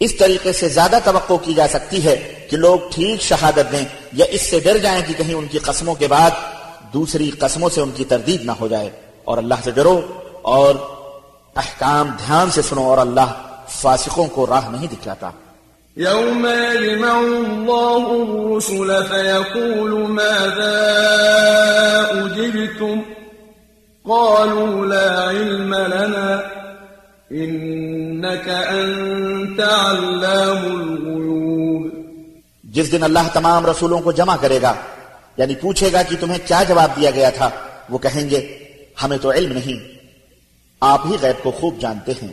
اس طریقے سے زیادہ توقع کی جا سکتی ہے کہ لوگ ٹھیک شہادت دیں یا اس سے ڈر جائیں کہ کہیں ان کی قسموں کے بعد دوسری قسموں سے ان کی تردید نہ ہو جائے۔ اور اللہ سے ڈرو اور احکام دھیان سے سنو اور اللہ فاسقوں کو راہ نہیں دکھلاتا۔ يوم يجمع الله الرسل فيقول ماذا أجبتم قالوا لا علم لنا۔ إنك علام جس دن اللہ تمام رسولوں کو جمع کرے گا یعنی پوچھے گا کہ تمہیں کیا جواب دیا گیا تھا، وہ کہیں گے، ہمیں تو علم نہیں، آپ ہی غیب کو خوب جانتے ہیں۔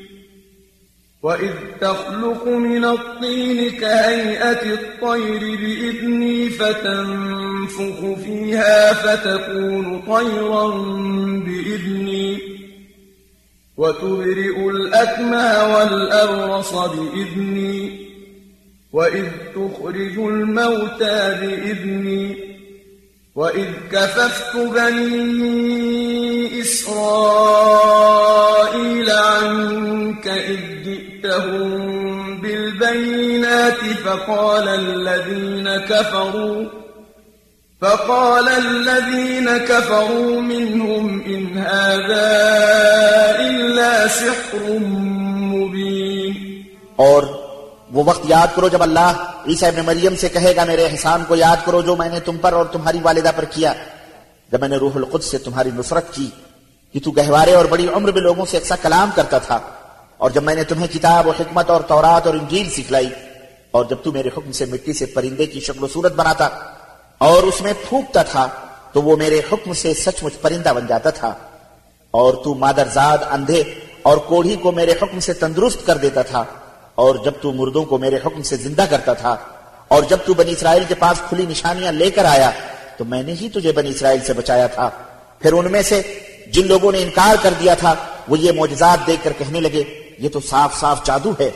وإذ تخلق من الطين كهيئة الطير بإذني فتنفخ فيها فتكون طيرا بإذني وتبرئ الأكمه والأبرص بإذني وإذ تخرج الموتى بإذني وإذ كففت بني إسرائيل عنك إذ جئتهم بالبينات فقال الذين كفروا، فقال الذين كفروا منهم إن هذا إلا سحر مبين. اور وہ وقت یاد کرو جب اللہ عیسیٰ ابن مریم سے کہے گا، میرے احسان کو یاد کرو جو میں نے تم پر اور تمہاری والدہ پر کیا۔ جب میں نے روح القدس سے تمہاری نصرت کی، کہ تو گہوارے اور بڑی عمر میں لوگوں سے اکثر کلام کرتا تھا۔ اور جب میں نے تمہیں کتاب و حکمت اور تورات اور انجیل سکھلائی، اور جب تو میرے حکم سے مٹی سے پرندے کی شکل و صورت بناتا، اور اس میں پھونکتا تھا، تو وہ میرے حکم سے سچ مچ پرندہ بن جاتا تھا، اور تو مادرزاد اندھے اور کوڑھی کو میرے حکم سے تندرست کر دیتا تھا، اور جب تو مردوں کو میرے حکم سے زندہ کرتا تھا، اور جب تو بنی اسرائیل کے پاس کھلی نشانیاں لے کر آیا، تو میں نے ہی تجھے بنی اسرائیل سے بچایا تھا۔ پھر ان میں سے جن لوگوں نے انکار کر دیا تھا، وہ یہ معجزات دیکھ کر کہنے لگے یہ تو صاف صاف جادو ہے۔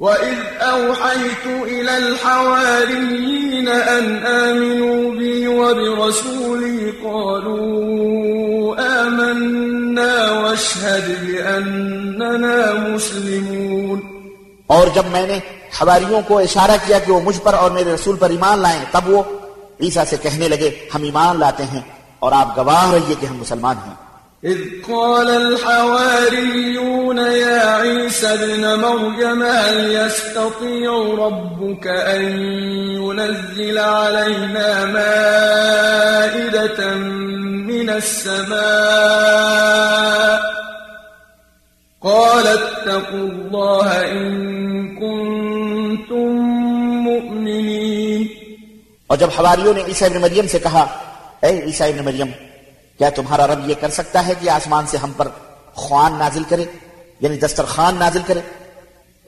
وَإِذْ أَوْحَيْتُ إِلَى الْحَوَارِيِّينَ أَنْ آمِنُوا بِي وَبِرَسُولِي قَالُوا آمَنَّا وَاشْهَدْ بِأَنَّنَا مُسْلِمُونَ۔ اور جب میں نے حواریوں کو اشارہ کیا کہ وہ مجھ پر اور میرے رسول پر ایمان لائیں تب وہ عیسیٰ سے کہنے لگے ہم ایمان لاتے ہیں اور آپ گواہ رہیے کہ ہم مسلمان ہیں۔ إذ قال الحواريون يا عيسى ابن مريم هل يستطيع ربك أن ينزل علينا مائدة من السماء؟ قال اتقوا الله إن كنتم مؤمنين. اور جب حواریوں نے عیسیٰ ابن سے کہا اے عیسیٰ ابن مریم کیا تمہارا رب یہ کر سکتا ہے کہ آسمان سے ہم پر خوان نازل کرے؟ یعنی دسترخوان نازل کرے؟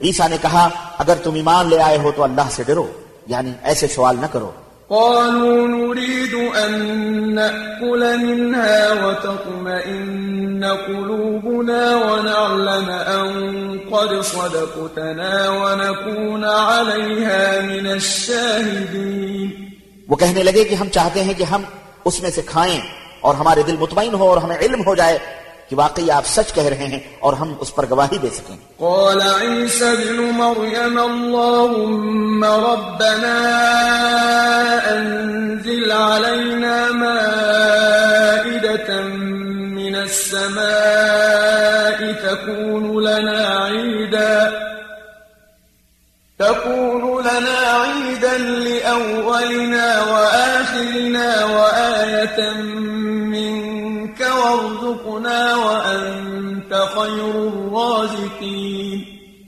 عیسیٰ نے کہا اگر تم ایمان لے آئے ہو تو اللہ سے ڈرو یعنی ایسے سوال نہ کرو۔ قالوا نريد أن نأكل منها وتطمئن قلوبنا ونعلم أن قد صدقتنا ونكون عليها من الشاهدين۔ وہ کہنے لگے کہ ہم چاہتے ہیں کہ ہم اس میں سے کھائیں۔ اور ہمارے دل مطمئن ہو اور ہمیں علم ہو جائے کہ واقعی آپ سچ کہہ رہے ہیں اور ہم اس پر گواہی دے سکیں قال عيسى ابن مريم اللهم ربنا أنزل علينا مائدة من السماء تكون لنا عيدا تكون لنا عيدا لأولنا وآخرنا وآية وارزقنا وأنت خير الرازقين۔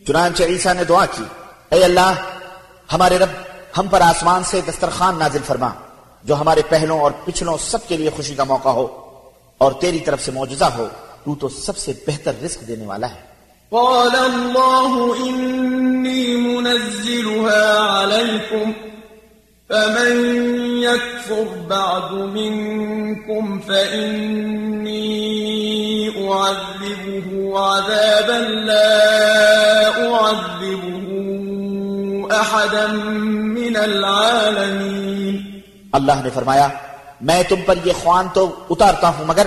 چنانچہ عیسیٰ نے دعا کی اے اللہ ہمارے رب ہم پر آسمان سے دسترخوان نازل فرما جو ہمارے پہلوں اور پچھلوں سب کے لیے خوشی کا موقع ہو اور تیری طرف سے معجزہ ہو تو تو سب سے بہتر رزق دینے والا ہے۔ قال الله إني منزلها عليكم فمن يكفر بعد منكم فإني أعذبه عذابا لا أعذبه أحدا من العالمين اللہ نے فرمایا میں تم پر یہ خوان تو اتارتا ہوں مگر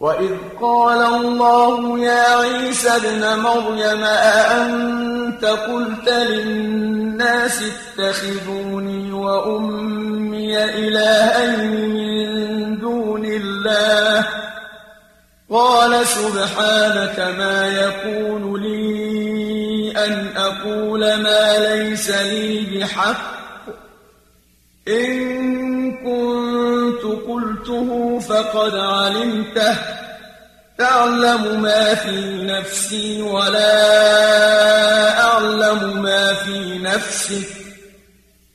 وإذ قال الله يا عيسى ابن مريم أأنت قلت للناس اتخذوني وأمي إلهين من دون الله قال سبحانك ما يكون لي أن أقول ما ليس لي بحق إن كنت قلته فقد علمته. تعلم ما في نفسي ولا أعلم ما في نفسك.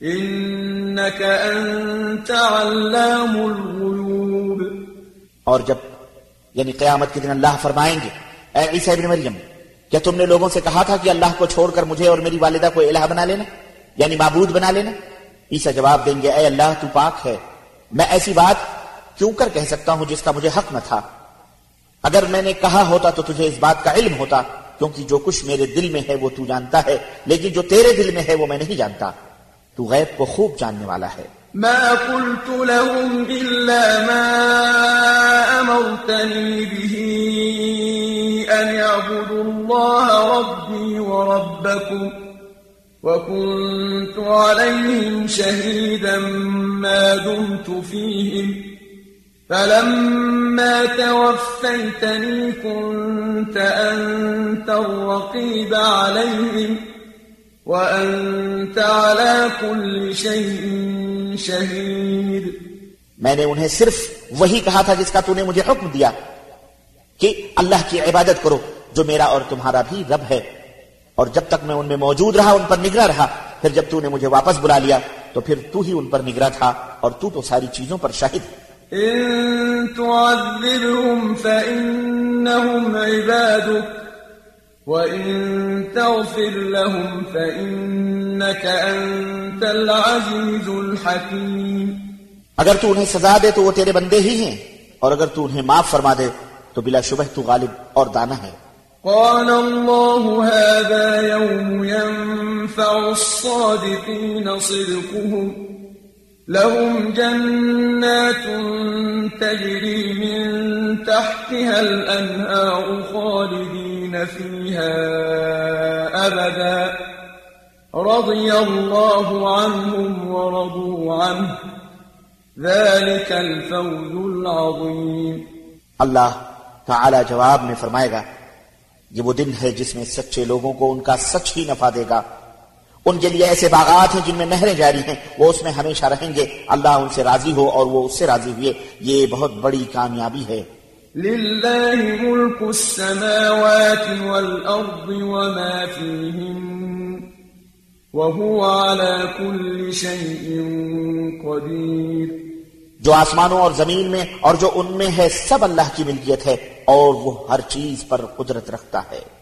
إنك أنت علام الغيوب. اور جب یعنی قیامت کے دن اللہ فرمائیں گے، اے عیسیٰ ابن مریم، کیا تم نے لوگوں سے کہا تھا کہ اللہ کو چھوڑ کر مجھے اور میری والدہ کو الہ بنا لینا؟ یعنی معبود بنا لینا؟ عیسیٰ جواب دیں گے، اے اللہ، تو پاک ہے۔ میں ایسی بات کیوں کر کہہ سکتا ہوں جس کا مجھے حق نہ تھا؟ اگر میں نے کہا ہوتا تو تجھے اس بات کا علم ہوتا، کیونکہ جو کچھ میرے دل میں ہے وہ تو جانتا ہے، لیکن جو تیرے دل میں ہے وہ میں نہیں جانتا۔ تو غیب کو خوب جاننے والا ہے۔ ما قلت لهم إلا ما أمرتني به أن يعبدوا الله ربي وربكم وكنت عليهم شهيدا ما دمت فيهم فلما توفيتني كنت انت الرقيب عليهم وانت على كل شيء شهيد. میں نے انہیں صرف وہی کہا تھا جس کا تو نے مجھے حکم دیا کہ اللہ کی عبادت کرو جو میرا اور تمہارا بھی رب ہے اور جب تک میں ان میں موجود رہا ان پر نگراں رہا پھر جب تو نے مجھے واپس بلا لیا تو پھر تو ہی ان پر نگراں تھا اور تو تو ساری چیزوں پر شاہد ہے إن تعذبهم فإنهم عبادك وإن تغفر لهم فإنك أنت العزيز الحكيم۔ اگر تو انہیں سزا دے تو وہ تیرے بندے ہی ہیں اور اگر تو انہیں معاف فرما دے تو بلا شبہ تو غالب اور دانا ہے۔ قال الله هذا يوم ينفع الصادقين صدقهم. لهم جنات تجري من تحتها الأنهار خالدين فيها أبدا. رضي الله عنهم ورضوا عنه. ذلك الفوز العظيم. اللہ تعالی جواب فرمائے گا یہ وہ دن ہے جس میں سچے لوگوں کو ان کا سچ ہی نفع دے گا۔ ان کے لیے ایسے باغات ہیں جن میں نہریں جاری ہیں۔ وہ اس میں ہمیشہ رہیں گے۔ اللہ ان سے راضی ہو اور وہ اس سے راضی ہوئے۔ یہ بہت بڑی کامیابی ہے۔ لله ملك السماوات والأرض وما فيهن وهو على كل شيء قدير جو آسمانوں اور زمین میں اور جو ان میں ہے، سب اللہ کی ملکیت ہے اور وہ ہر چیز پر قدرت رکھتا ہے۔